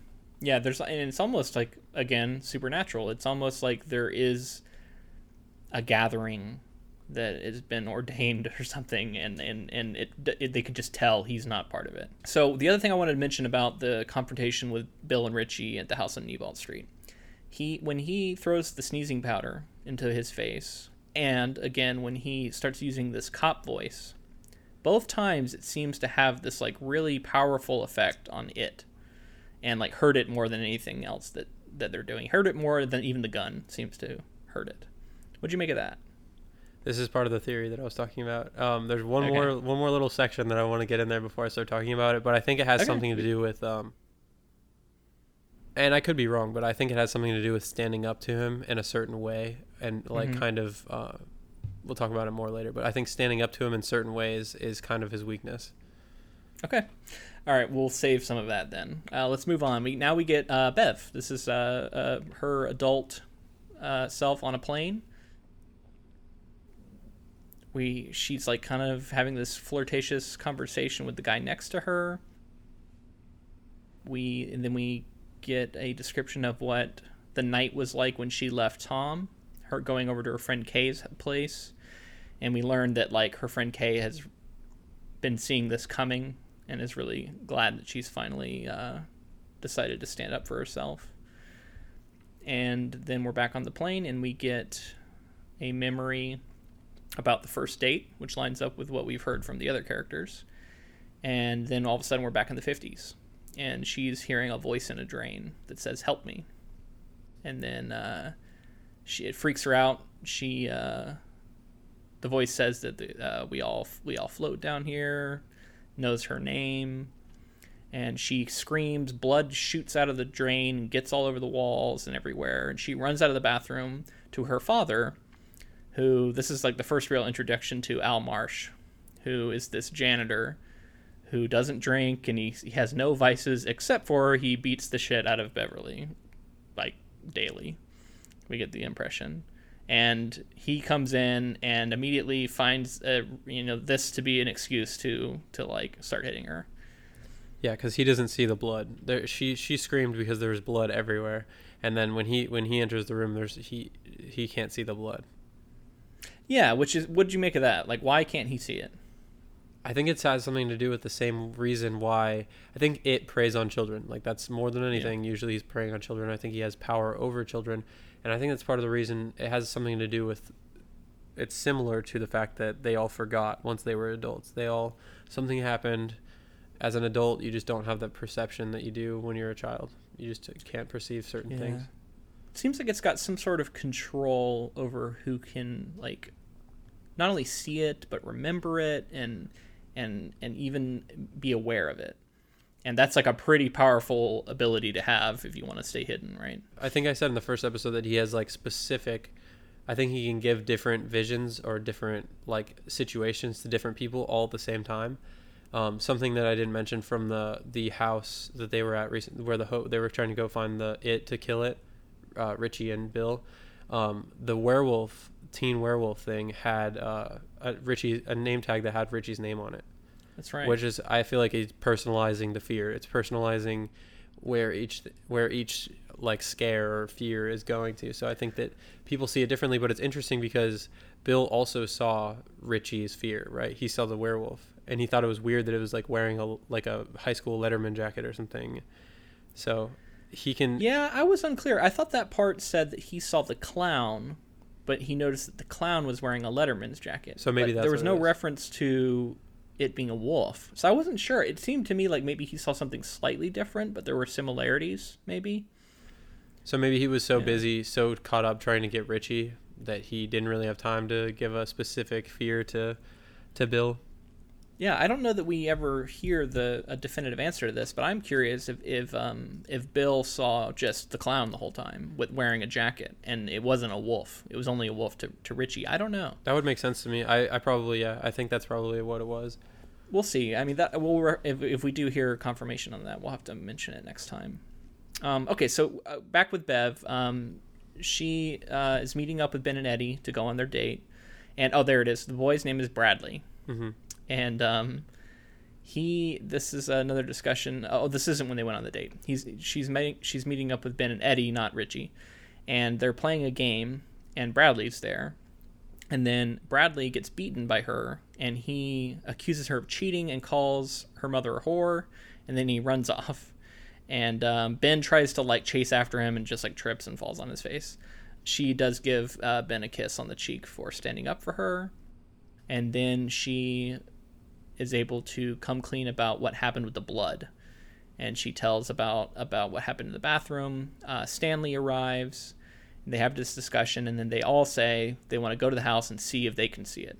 yeah there's and it's almost like again supernatural. It's almost like there is a gathering that has been ordained or something and and and it, it, they could just tell he's not part of it. So the other thing i wanted to mention about the confrontation with bill and richie at the house on Neibolt street. He when he throws the sneezing powder into his face and again when he starts using this cop voice both times it seems to have this like really powerful effect on it and like hurt it more than anything else that that they're doing. Hurt it more than even the gun seems to hurt it. What'd you make of that? This is part of the theory that I was talking about. Um, there's one okay. more one more little section that I want to get in there before I start talking about it, but I think it has okay. something to do with um, and I could be wrong, but I think it has something to do with standing up to him in a certain way and like mm-hmm. kind of uh, we'll talk about it more later, but I think standing up to him in certain ways is kind of his weakness. Okay. All right, we'll save some of that then. Uh, let's move on. We now we get uh, Bev. This is uh, uh her adult uh, self on a plane. We she's like kind of having this flirtatious conversation with the guy next to her. We and then we get a description of what the night was like when she left Tom, her going over to her friend Kay's place, and we learned that like her friend Kay has been seeing this coming and is really glad that she's finally uh, decided to stand up for herself. And then we're back on the plane, and we get a memory about the first date, which lines up with what we've heard from the other characters. And then all of a sudden, we're back in the 50s, and she's hearing a voice in a drain that says, Help me. And then uh, she, it freaks her out. She, uh, the voice says that the, uh, we all we all float down here knows her name, and she screams. Blood shoots out of the drain, gets all over the walls and everywhere, and she runs out of the bathroom to her father, who this is like the first real introduction to Al Marsh, who is this janitor who doesn't drink and he, he has no vices except for he beats the shit out of Beverly, like daily. We get the impression and he comes in and immediately finds uh, you know this to be an excuse to to like start hitting her. Yeah, because he doesn't see the blood. There, she she screamed because there was blood everywhere, and then when he when he enters the room, there's he he can't see the blood. Yeah, which is what did you make of that? Like, why can't he see it? I think it has something to do with the same reason why I think it preys on children. Like that's more than anything. Yeah. Usually he's preying on children. I think he has power over children, and I think that's part of the reason it has something to do with it's similar to the fact that they all forgot once they were adults. They all something happened as an adult, you just don't have that perception that you do when you're a child. You just can't perceive certain yeah. things. It seems like it's got some sort of control over who can like not only see it but remember it and and and even be aware of it. And that's like a pretty powerful ability to have if you want to stay hidden, right? I think I said in the first episode that he has like specific. I think he can give different visions or different like situations to different people all at the same time. Um, something that I didn't mention from the the house that they were at recent, where the ho- they were trying to go find the it to kill it, uh, Richie and Bill. Um, the werewolf teen werewolf thing had uh, a Richie a name tag that had Richie's name on it. That's right. Which is I feel like it's personalizing the fear. It's personalizing where each where each like scare or fear is going to. So I think that people see it differently, but it's interesting because Bill also saw Richie's fear, right? He saw the werewolf and he thought it was weird that it was like wearing a like a high school letterman jacket or something. So he can Yeah, I was unclear. I thought that part said that he saw the clown, but he noticed that the clown was wearing a Letterman's jacket. So maybe there was no reference to it being a wolf. So I wasn't sure. It seemed to me like maybe he saw something slightly different, but there were similarities, maybe. So maybe he was so Yeah. busy, so caught up trying to get Richie that he didn't really have time to give a specific fear to to Bill. Yeah, I don't know that we ever hear the a definitive answer to this, but I'm curious if if um if Bill saw just the clown the whole time with wearing a jacket and it wasn't a wolf. It was only a wolf to, to Richie. I don't know. That would make sense to me. I, I probably yeah, I think that's probably what it was. We'll see. I mean that we'll re- if if we do hear confirmation on that, we'll have to mention it next time. Um, okay, so uh, back with Bev. Um, she uh, is meeting up with Ben and Eddie to go on their date, and oh, there it is. The boy's name is Bradley. hmm and um, he this is another discussion oh this isn't when they went on the date. He's she's meeting she's meeting up with ben and eddie not richie. And they're playing a game and bradley's there. And then bradley gets beaten by her and he accuses her of cheating and calls her mother a whore. And then he runs off. And um, ben tries to like chase after him and just like trips and falls on his face. She does give uh, ben a kiss on the cheek for standing up for her. And then she is able to come clean about what happened with the blood and she tells about about what happened in the bathroom uh, stanley arrives they have this discussion and then they all say they want to go to the house and see if they can see it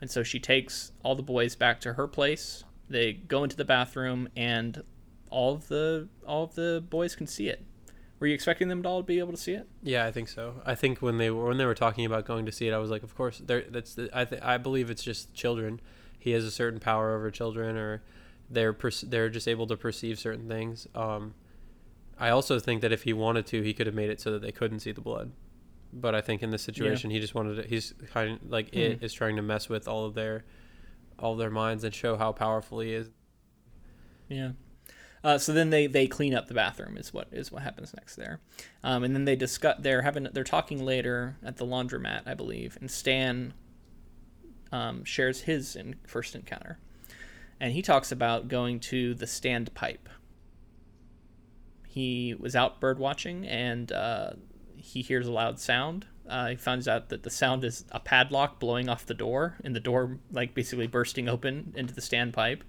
and so she takes all the boys back to her place they go into the bathroom and all of the all of the boys can see it were you expecting them to all to be able to see it Yeah, I think so. I think when they were when they were talking about going to see it, I was like, of course, there. That's the, I th- I believe it's just children. He has a certain power over children, or they're perc- they're just able to perceive certain things. Um, I also think that if he wanted to, he could have made it so that they couldn't see the blood. But I think in this situation, he just wanted to. He's kind of like it Hmm. is trying to mess with all of their all of their minds and show how powerful he is. Yeah. Uh, so then they, they clean up the bathroom is what is what happens next there, um, and then they discuss they're having they're talking later at the laundromat I believe, and Stan um, shares his in, first encounter, and he talks about going to the standpipe. He was out bird watching and uh, he hears a loud sound. Uh, he finds out that the sound is a padlock blowing off the door, and the door like basically bursting open into the standpipe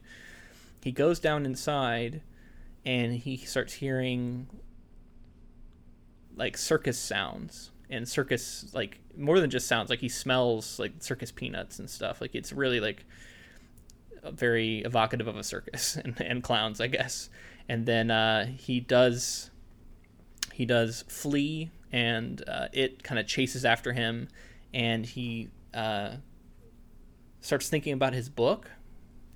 he goes down inside and he starts hearing like circus sounds and circus like more than just sounds like he smells like circus peanuts and stuff. Like it's really like very evocative of a circus and, and clowns i guess. And then uh, he does he does flee and uh, it kind of chases after him. And he uh, starts thinking about his book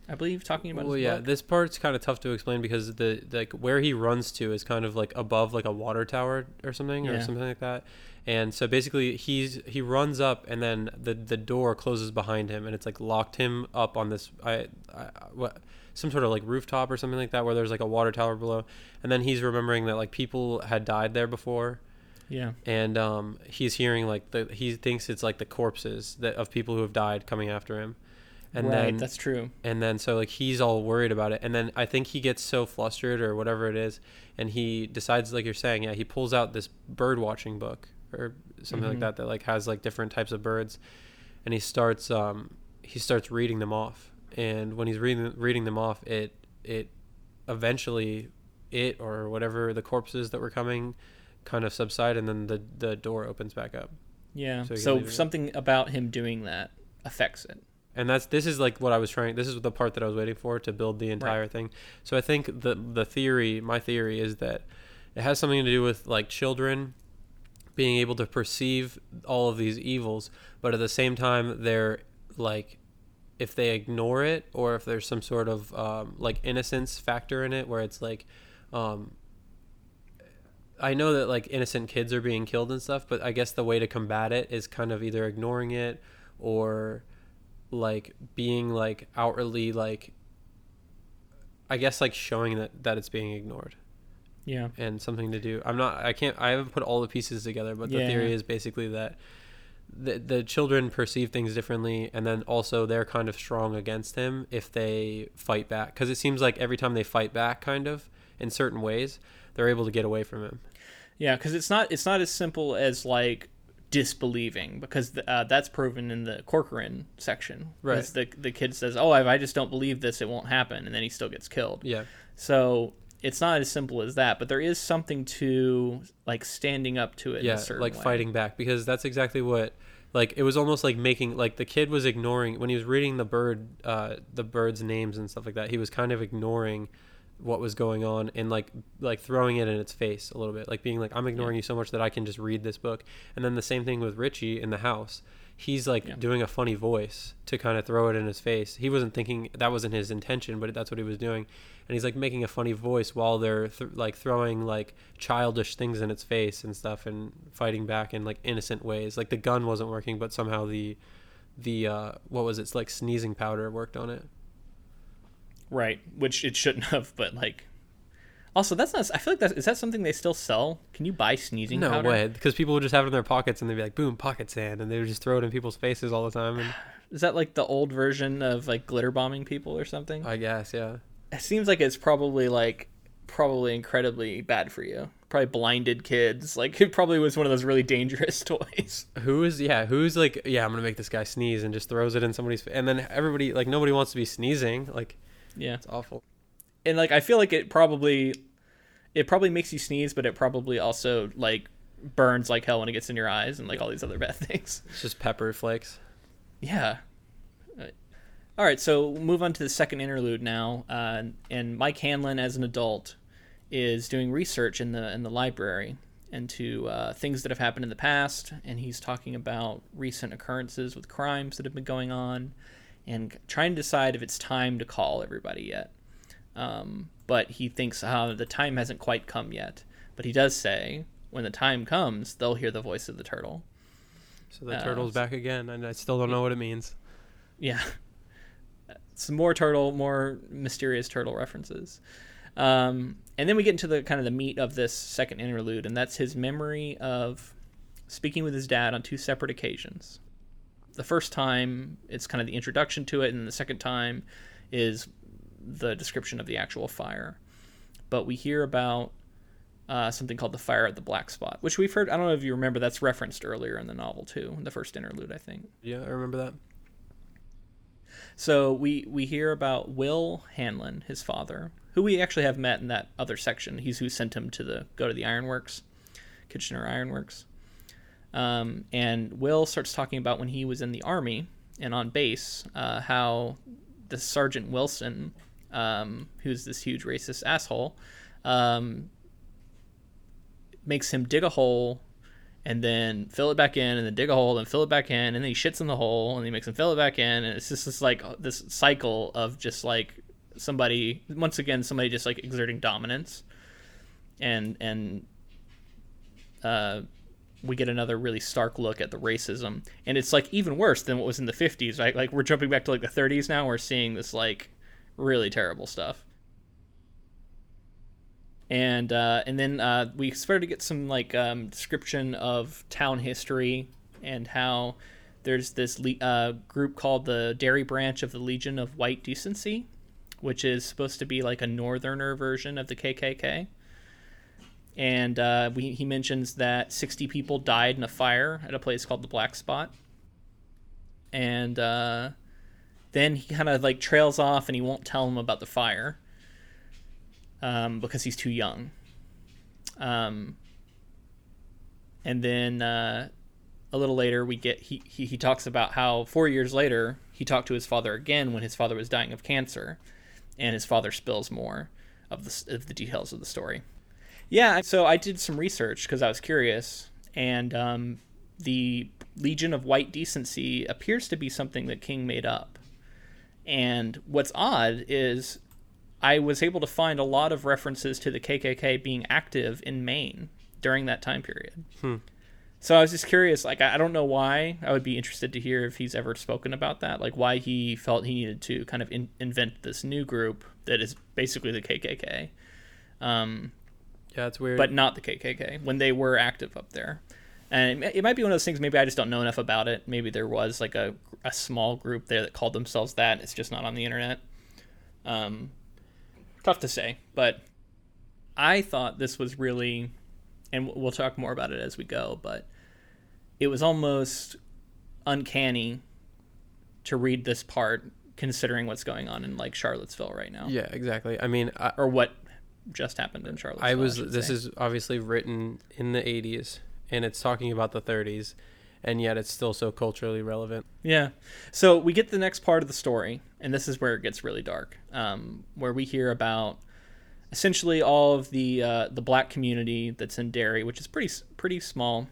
i believe talking about Well, yeah, book. this part's kind of tough to explain because the like where he runs to is kind of like above like a water tower or something or something like that. And so basically, he's he runs up and then the the door closes behind him and it's like locked him up on this I, I what some sort of like rooftop or something like that where there's like a water tower below. And then he's remembering that like people had died there before yeah and um, he's hearing like the he thinks it's like the corpses that of people who have died coming after him. And right, then that's true. and then so like he's all worried about it and then i think he gets so flustered or whatever it is and he decides like you're saying yeah he pulls out this bird watching book or something Mhm. like that that like has like different types of birds and he starts um he starts reading them off and when he's reading reading them off it it eventually it or whatever the corpses that were coming kind of subside and then the the door opens back up Yeah. So So, you can leave it. something about him doing that affects it. And that's this is like what I was trying. This is the part that I was waiting for to build the entire thing. So I think the the theory, my theory, is that it has something to do with like children being able to perceive all of these evils, but at the same time they're like if they ignore it or if there's some sort of um, like innocence factor in it where it's like um, I know that like innocent kids are being killed and stuff, but I guess the way to combat it is kind of either ignoring it or like being like outwardly like I guess like showing that that it's being ignored Yeah. and something to do. I'm not I can't I haven't put all the pieces together, but the Yeah. theory is basically that the the children perceive things differently and then also they're kind of strong against him if they fight back cuz it seems like every time they fight back kind of in certain ways, they're able to get away from him. Yeah, because it's not it's not as simple as like disbelieving because uh, that's proven in the Corcoran section. 'Cause The the kid says, "Oh, if I just don't believe this, it won't happen," and then he still gets killed. Yeah. So it's not as simple as that, but there is something to like standing up to it. in yeah a certain like way. fighting back because that's exactly what like it was almost like making like the kid was ignoring when he was reading the bird uh the birds names and stuff like that he was kind of ignoring what was going on and like like throwing it in its face a little bit like being like i'm ignoring you so much that i can just read this book. And then the same thing with richie in the house. He's like Yeah. doing a funny voice to kind of throw it in his face. He wasn't thinking that wasn't his intention but that's what he was doing. And he's like making a funny voice while they're th- like throwing like childish things in its face and stuff and fighting back in like innocent ways. Like the gun wasn't working but somehow the the uh what was it it's like sneezing powder worked on it right? Which it shouldn't have, but like. Also, that's not. I feel like that is that something they still sell. Can you buy sneezing no powder? way because people would just have it in their pockets and they'd be like boom pocket sand and they would just throw it in people's faces all the time and Is that like the old version of like glitter bombing people or something? i guess yeah it seems like it's probably like probably incredibly bad for you. Probably blinded kids. Like it probably was one of those really dangerous toys. who is yeah who's like yeah i'm gonna make this guy sneeze and just throws it in somebody's face and then everybody like nobody wants to be sneezing like Yeah. it's awful And like I feel like it probably it probably makes you sneeze, but it probably also like burns like hell when it gets in your eyes and like all these other bad things. it's just pepper flakes Yeah. Uh, All right, so we'll move on to the second interlude now, uh, and Mike Hanlon, as an adult, is doing research in the in the library into uh, things that have happened in the past, and he's talking about recent occurrences with crimes that have been going on, and trying to decide if it's time to call everybody yet. Um, but he thinks uh, the time hasn't quite come yet. But he does say, when the time comes, they'll hear the voice of the turtle. so the Uh, turtle's back again and i still don't know what it means Yeah. Some more turtle, more mysterious turtle references. Um, and then we get into the kind of the meat of this second interlude, and that's his memory of speaking with his dad on two separate occasions. The first time, it's kind of the introduction to it, and the second time is the description of the actual fire. But we hear about uh, something called the fire at the black spot, which we've heard. I don't know if you remember, that's referenced earlier in the novel, too, in the first interlude, I think. yeah i remember that So we we hear about Will Hanlon, his father, who we actually have met in that other section. He's who sent him to the go to the ironworks, Kitchener Ironworks. Um, and Will starts talking about when he was in the army and on base, uh, how the Sergeant Wilson, um, who's this huge racist asshole, um, makes him dig a hole and then fill it back in and then dig a hole and fill it back in and then he shits in the hole and he makes him fill it back in. And it's just this like this cycle of just like somebody once again somebody just like exerting dominance. And and uh we get another really stark look at the racism. And it's like even worse than what was in the 50s right? Like we're jumping back to like the 30s now we're seeing this like really terrible stuff. And uh, and then uh, we started to get some like um, description of town history and how there's this le- uh, group called the Derry Branch of the Legion of White Decency, which is supposed to be like a northerner version of the KKK. And uh, we, he mentions that 60 people died in a fire at a place called the Black Spot. And uh, then he kind of like trails off and he won't tell them about the fire um, because he's too young. Um, and then uh, a little later, we get he, he he talks about how four years later he talked to his father again when his father was dying of cancer, and his father spills more of the of the details of the story. Yeah, so I did some research because I was curious, and um, the Legion of White Decency appears to be something that King made up. And what's odd is I was able to find a lot of references to the KKK being active in Maine during that time period. Hmm. So I was just curious, like I don't know why. I would be interested to hear if he's ever spoken about that, like why he felt he needed to kind of in- invent this new group that is basically the KKK. Um, Yeah, it's weird. but not the KKK when they were active up there. And it, it might be one of those things. Maybe I just don't know enough about it. Maybe there was like a a small group there that called themselves that. It's just not on the internet. Um, tough to say, but I thought this was really, and we'll talk more about it as we go. But it was almost uncanny to read this part, considering what's going on in like Charlottesville right now, yeah, exactly. I mean, I, or what just happened in Charlottesville. I was. should This say. is obviously written in the '80s, and it's talking about the '30s, and yet it's still so culturally relevant. Yeah. So we get the next part of the story, and this is where it gets really dark, um, where we hear about essentially all of the uh, the black community that's in Derry, which is pretty pretty small,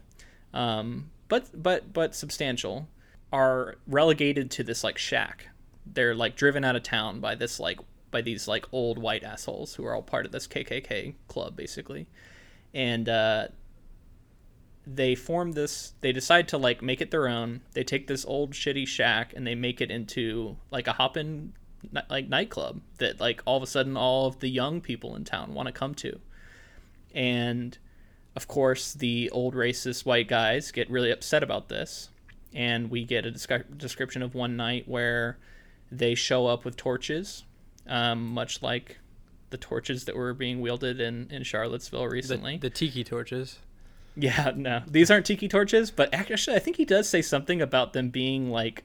um, but but but substantial, are relegated to this like shack. They're like driven out of town by this like by these like old white assholes who are all part of this KKK club basically, and uh, they form this they decide to like make it their own. They take this old shitty shack and they make it into like a hoppin like nightclub that like all of a sudden all of the young people in town want to come to. And of course the old racist white guys get really upset about this. And we get a descri- description of one night where they show up with torches um, much like the torches that were being wielded in, in charlottesville The, recently the tiki torches. yeah, no. These aren't tiki torches, but actually I think he does say something about them being like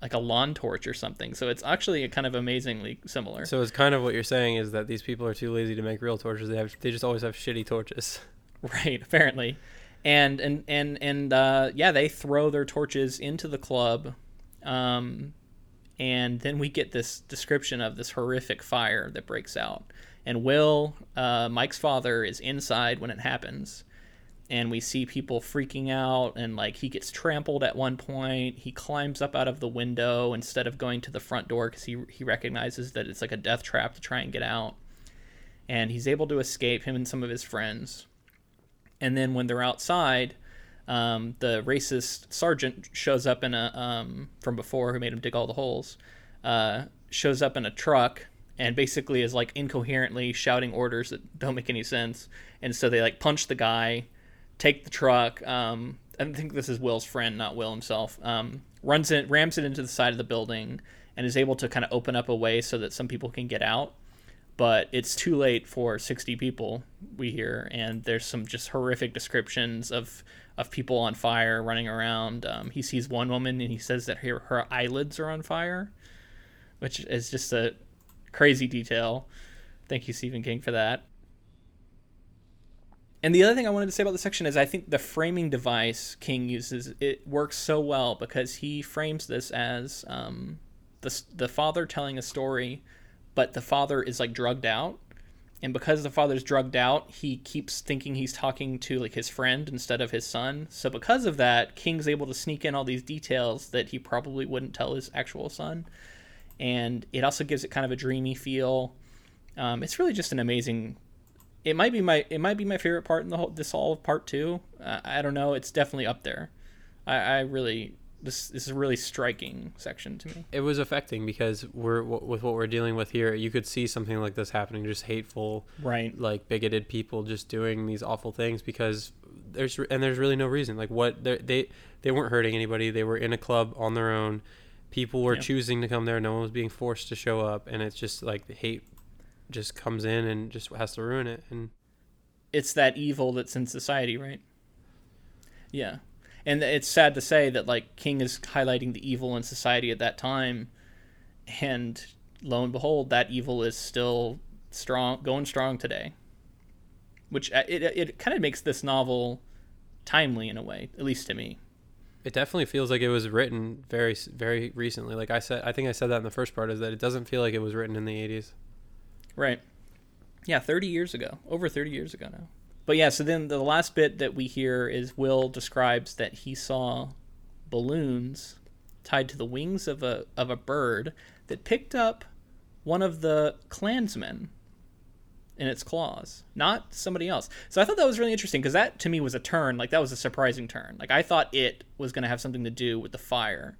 like a lawn torch or something. So it's actually kind of amazingly similar. So it's kind of what you're saying is that these people are too lazy to make real torches. They have. They just always have shitty torches. right, apparently. And and and and uh yeah, they throw their torches into the club. Um and then we get this description of this horrific fire that breaks out. And Will, uh, Mike's father, is inside when it happens. and we see people freaking out and like he gets trampled at one point he climbs up out of the window instead of going to the front door because he, he recognizes that it's like a death trap to try and get out and he's able to escape him and some of his friends and then when they're outside um, the racist sergeant shows up in a um, from before who made him dig all the holes uh, shows up in a truck and basically is like incoherently shouting orders that don't make any sense. And so they like punch the guy take the truck um, i think this is will's friend not will himself um, runs it rams it into the side of the building and is able to kind of open up a way so that some people can get out but it's too late for 60 people we hear and there's some just horrific descriptions of of people on fire running around. Um, he sees one woman and he says that her, her eyelids are on fire which is just a crazy detail. Thank you stephen king for that. And the other thing i wanted to say about the section is i think the framing device king uses it works so well because he frames this as um, the, the father telling a story but the father is like drugged out. And because the father's drugged out he keeps thinking he's talking to like his friend instead of his son. So because of that king's able to sneak in all these details that he probably wouldn't tell his actual son. And it also gives it kind of a dreamy feel. Um, it's really just an amazing it might be my it might be my favorite part in the whole this all of part two. Uh, i don't know. It's definitely up there. I, I really this, this is a really striking section to me It was affecting because we're w- with what we're dealing with here. You could see something like this happening, just hateful, right like bigoted people just doing these awful things because there's and there's really no reason. Like what they they weren't hurting anybody. They were in a club on their own. People were Yeah. choosing to come there. No one was being forced to show up, and it's just like the hate just comes in and just has to ruin it. And it's that evil that's in society, right? Yeah. And it's sad to say that like King is highlighting the evil in society at that time and lo and behold that evil is still strong going strong today. Which uh, it it kind of makes this novel timely in a way, at least to me. It definitely feels like it was written very very recently. Like I said, I think I said that in the first part is that it doesn't feel like it was written in the 80s. Right. Yeah, 30 years ago. Over 30 years ago now. But yeah, so then the last bit that we hear is Will describes that he saw balloons tied to the wings of a of a bird that picked up one of the Klansmen in its claws, not somebody else. So I thought that was really interesting because that to me was a turn, like that was a surprising turn. Like I thought it was going to have something to do with the fire.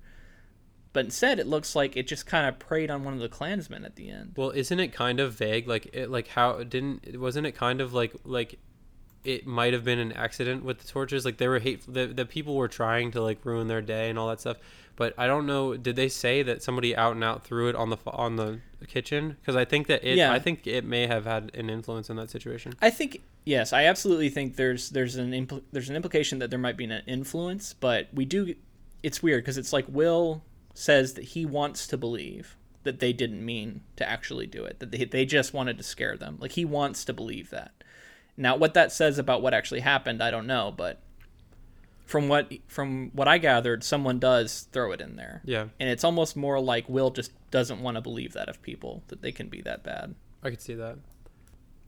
But instead, it looks like it just kind of preyed on one of the Klansmen at the end. Well, isn't it kind of vague? Like it, like how didn't wasn't it kind of like like it might have been an accident with the torches? Like they were hateful. The, the people were trying to like ruin their day and all that stuff. But I don't know. Did they say that somebody out and out threw it on the on the kitchen? Because I think that it. Yeah. I think it may have had an influence in that situation. I think yes, I absolutely think there's there's an impl- there's an implication that there might be an influence, but we do. It's weird because it's like Will says that he wants to believe that they didn't mean to actually do it, that they they just wanted to scare them. Like he wants to believe that. Now, what that says about what actually happened, I don't know, but from what from what I gathered, someone does throw it in there, Yeah, and it's almost more like Will just doesn't want to believe that of people that they can be that bad. I could see that.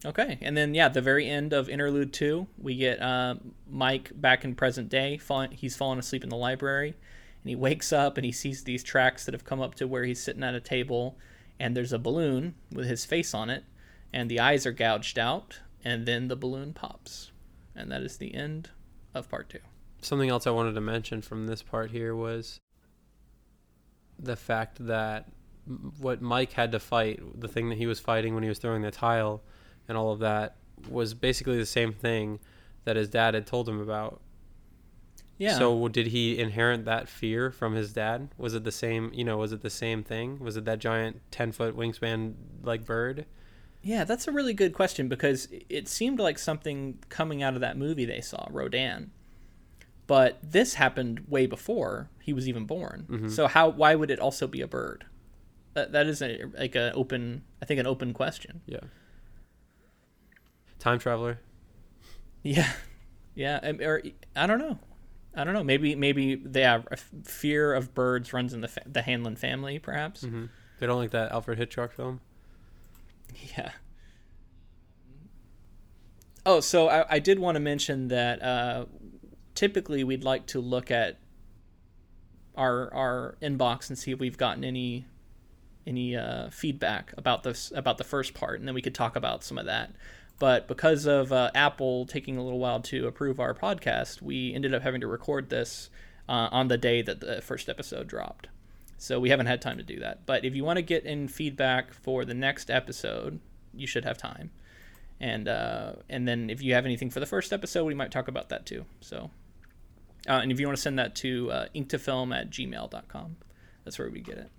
Okay, and then yeah, the very end of interlude two, we get uh, Mike back in present day. Falling, he's fallen asleep in the library, and he wakes up and he sees these tracks that have come up to where he's sitting at a table, and there's a balloon with his face on it, and the eyes are gouged out, and then the balloon pops, and that is the end of part two. Something else I wanted to mention from this part here was the fact that what Mike had to fight, the thing that he was fighting when he was throwing the tile and all of that, was basically the same thing that his dad had told him about. Yeah. So did he inherit that fear from his dad? Was it the same? You know, was it the same thing? Was it that giant ten foot wingspan like bird? Yeah, that's a really good question because it seemed like something coming out of that movie they saw, Rodan. But this happened way before he was even born. Mm-hmm. So how why would it also be a bird? That that is a, like an open I think an open question. Yeah. Time traveler. Yeah. Yeah, um, or I don't know. I don't know. Maybe maybe they have a fear of birds runs in the fa- the Hanlon family perhaps. hmm They don't like that Alfred Hitchcock film. Yeah. Oh, so I, I did want to mention that uh, typically we'd like to look at our our inbox and see if we've gotten any any uh, feedback about this about the first part, and then we could talk about some of that. But because of uh, Apple taking a little while to approve our podcast, we ended up having to record this uh, on the day that the first episode dropped. So we haven't had time to do that. But if you want to get in feedback for the next episode, you should have time. And uh, and then if you have anything for the first episode, we might talk about that too. So, uh, and if you want to send that to uh, inktofilm at gmail.com, that's where we get it.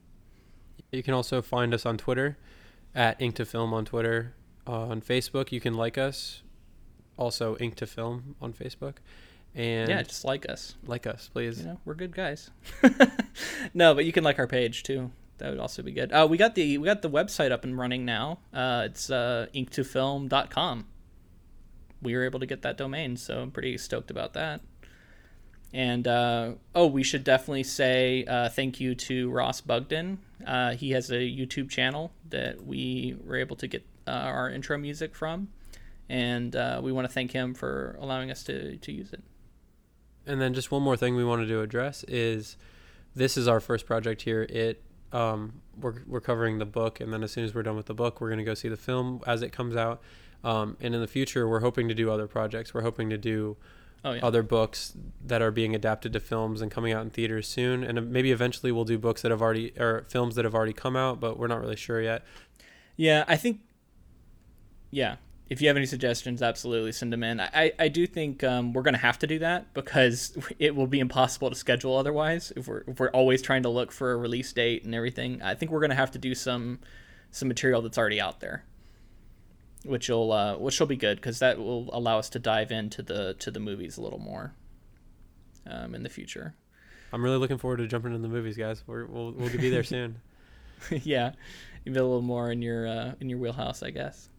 You can also find us on Twitter at inktofilm on Twitter. Uh, on Facebook, you can like us. Also, Ink to Film on Facebook, and yeah, just like us. like us, please. You know, we're good guys. no, but you can like our page too. That would also be good. Uh, we got the we got the website up and running now. Uh, it's uh, inktofilm.com. We were able to get that domain, so I'm pretty stoked about that. And uh, oh, we should definitely say uh, thank you to Ross Bugden. Uh, he has a YouTube channel that we were able to get uh, our intro music from, and uh, we want to thank him for allowing us to to use it. And then just one more thing we wanted to address is this is our first project here. It um, we're we're covering the book, and then as soon as we're done with the book, we're gonna go see the film as it comes out. Um, and in the future, we're hoping to do other projects. We're hoping to do Oh yeah. other books that are being adapted to films and coming out in theaters soon. And maybe eventually we'll do books that have already or films that have already come out, but we're not really sure yet. Yeah, I think. Yeah, if you have any suggestions, absolutely send them in. I, I do think um, we're going to have to do that because it will be impossible to schedule otherwise if we're if we're always trying to look for a release date and everything. I think we're going to have to do some some material that's already out there, which will uh, which will be good because that will allow us to dive into the to the movies a little more um, in the future. I'm really looking forward to jumping into the movies, guys. We're, we'll we'll be there soon. yeah, maybe a little more in your uh, in your wheelhouse, I guess.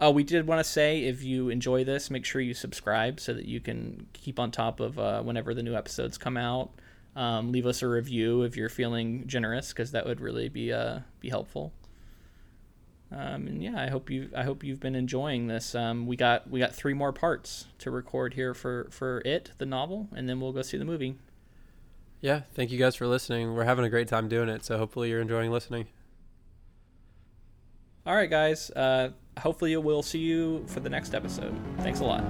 Oh, we did want to say if you enjoy this, make sure you subscribe so that you can keep on top of uh, whenever the new episodes come out. Um, leave us a review if you're feeling generous, because that would really be uh, be helpful. Um, and yeah, I hope you I hope you've been enjoying this. Um, we got we got three more parts to record here for for it, the novel, and then we'll go see the movie. Yeah, thank you guys for listening. We're having a great time doing it, so hopefully you're enjoying listening. All right, guys. Uh, hopefully, we'll see you for the next episode. Thanks a lot.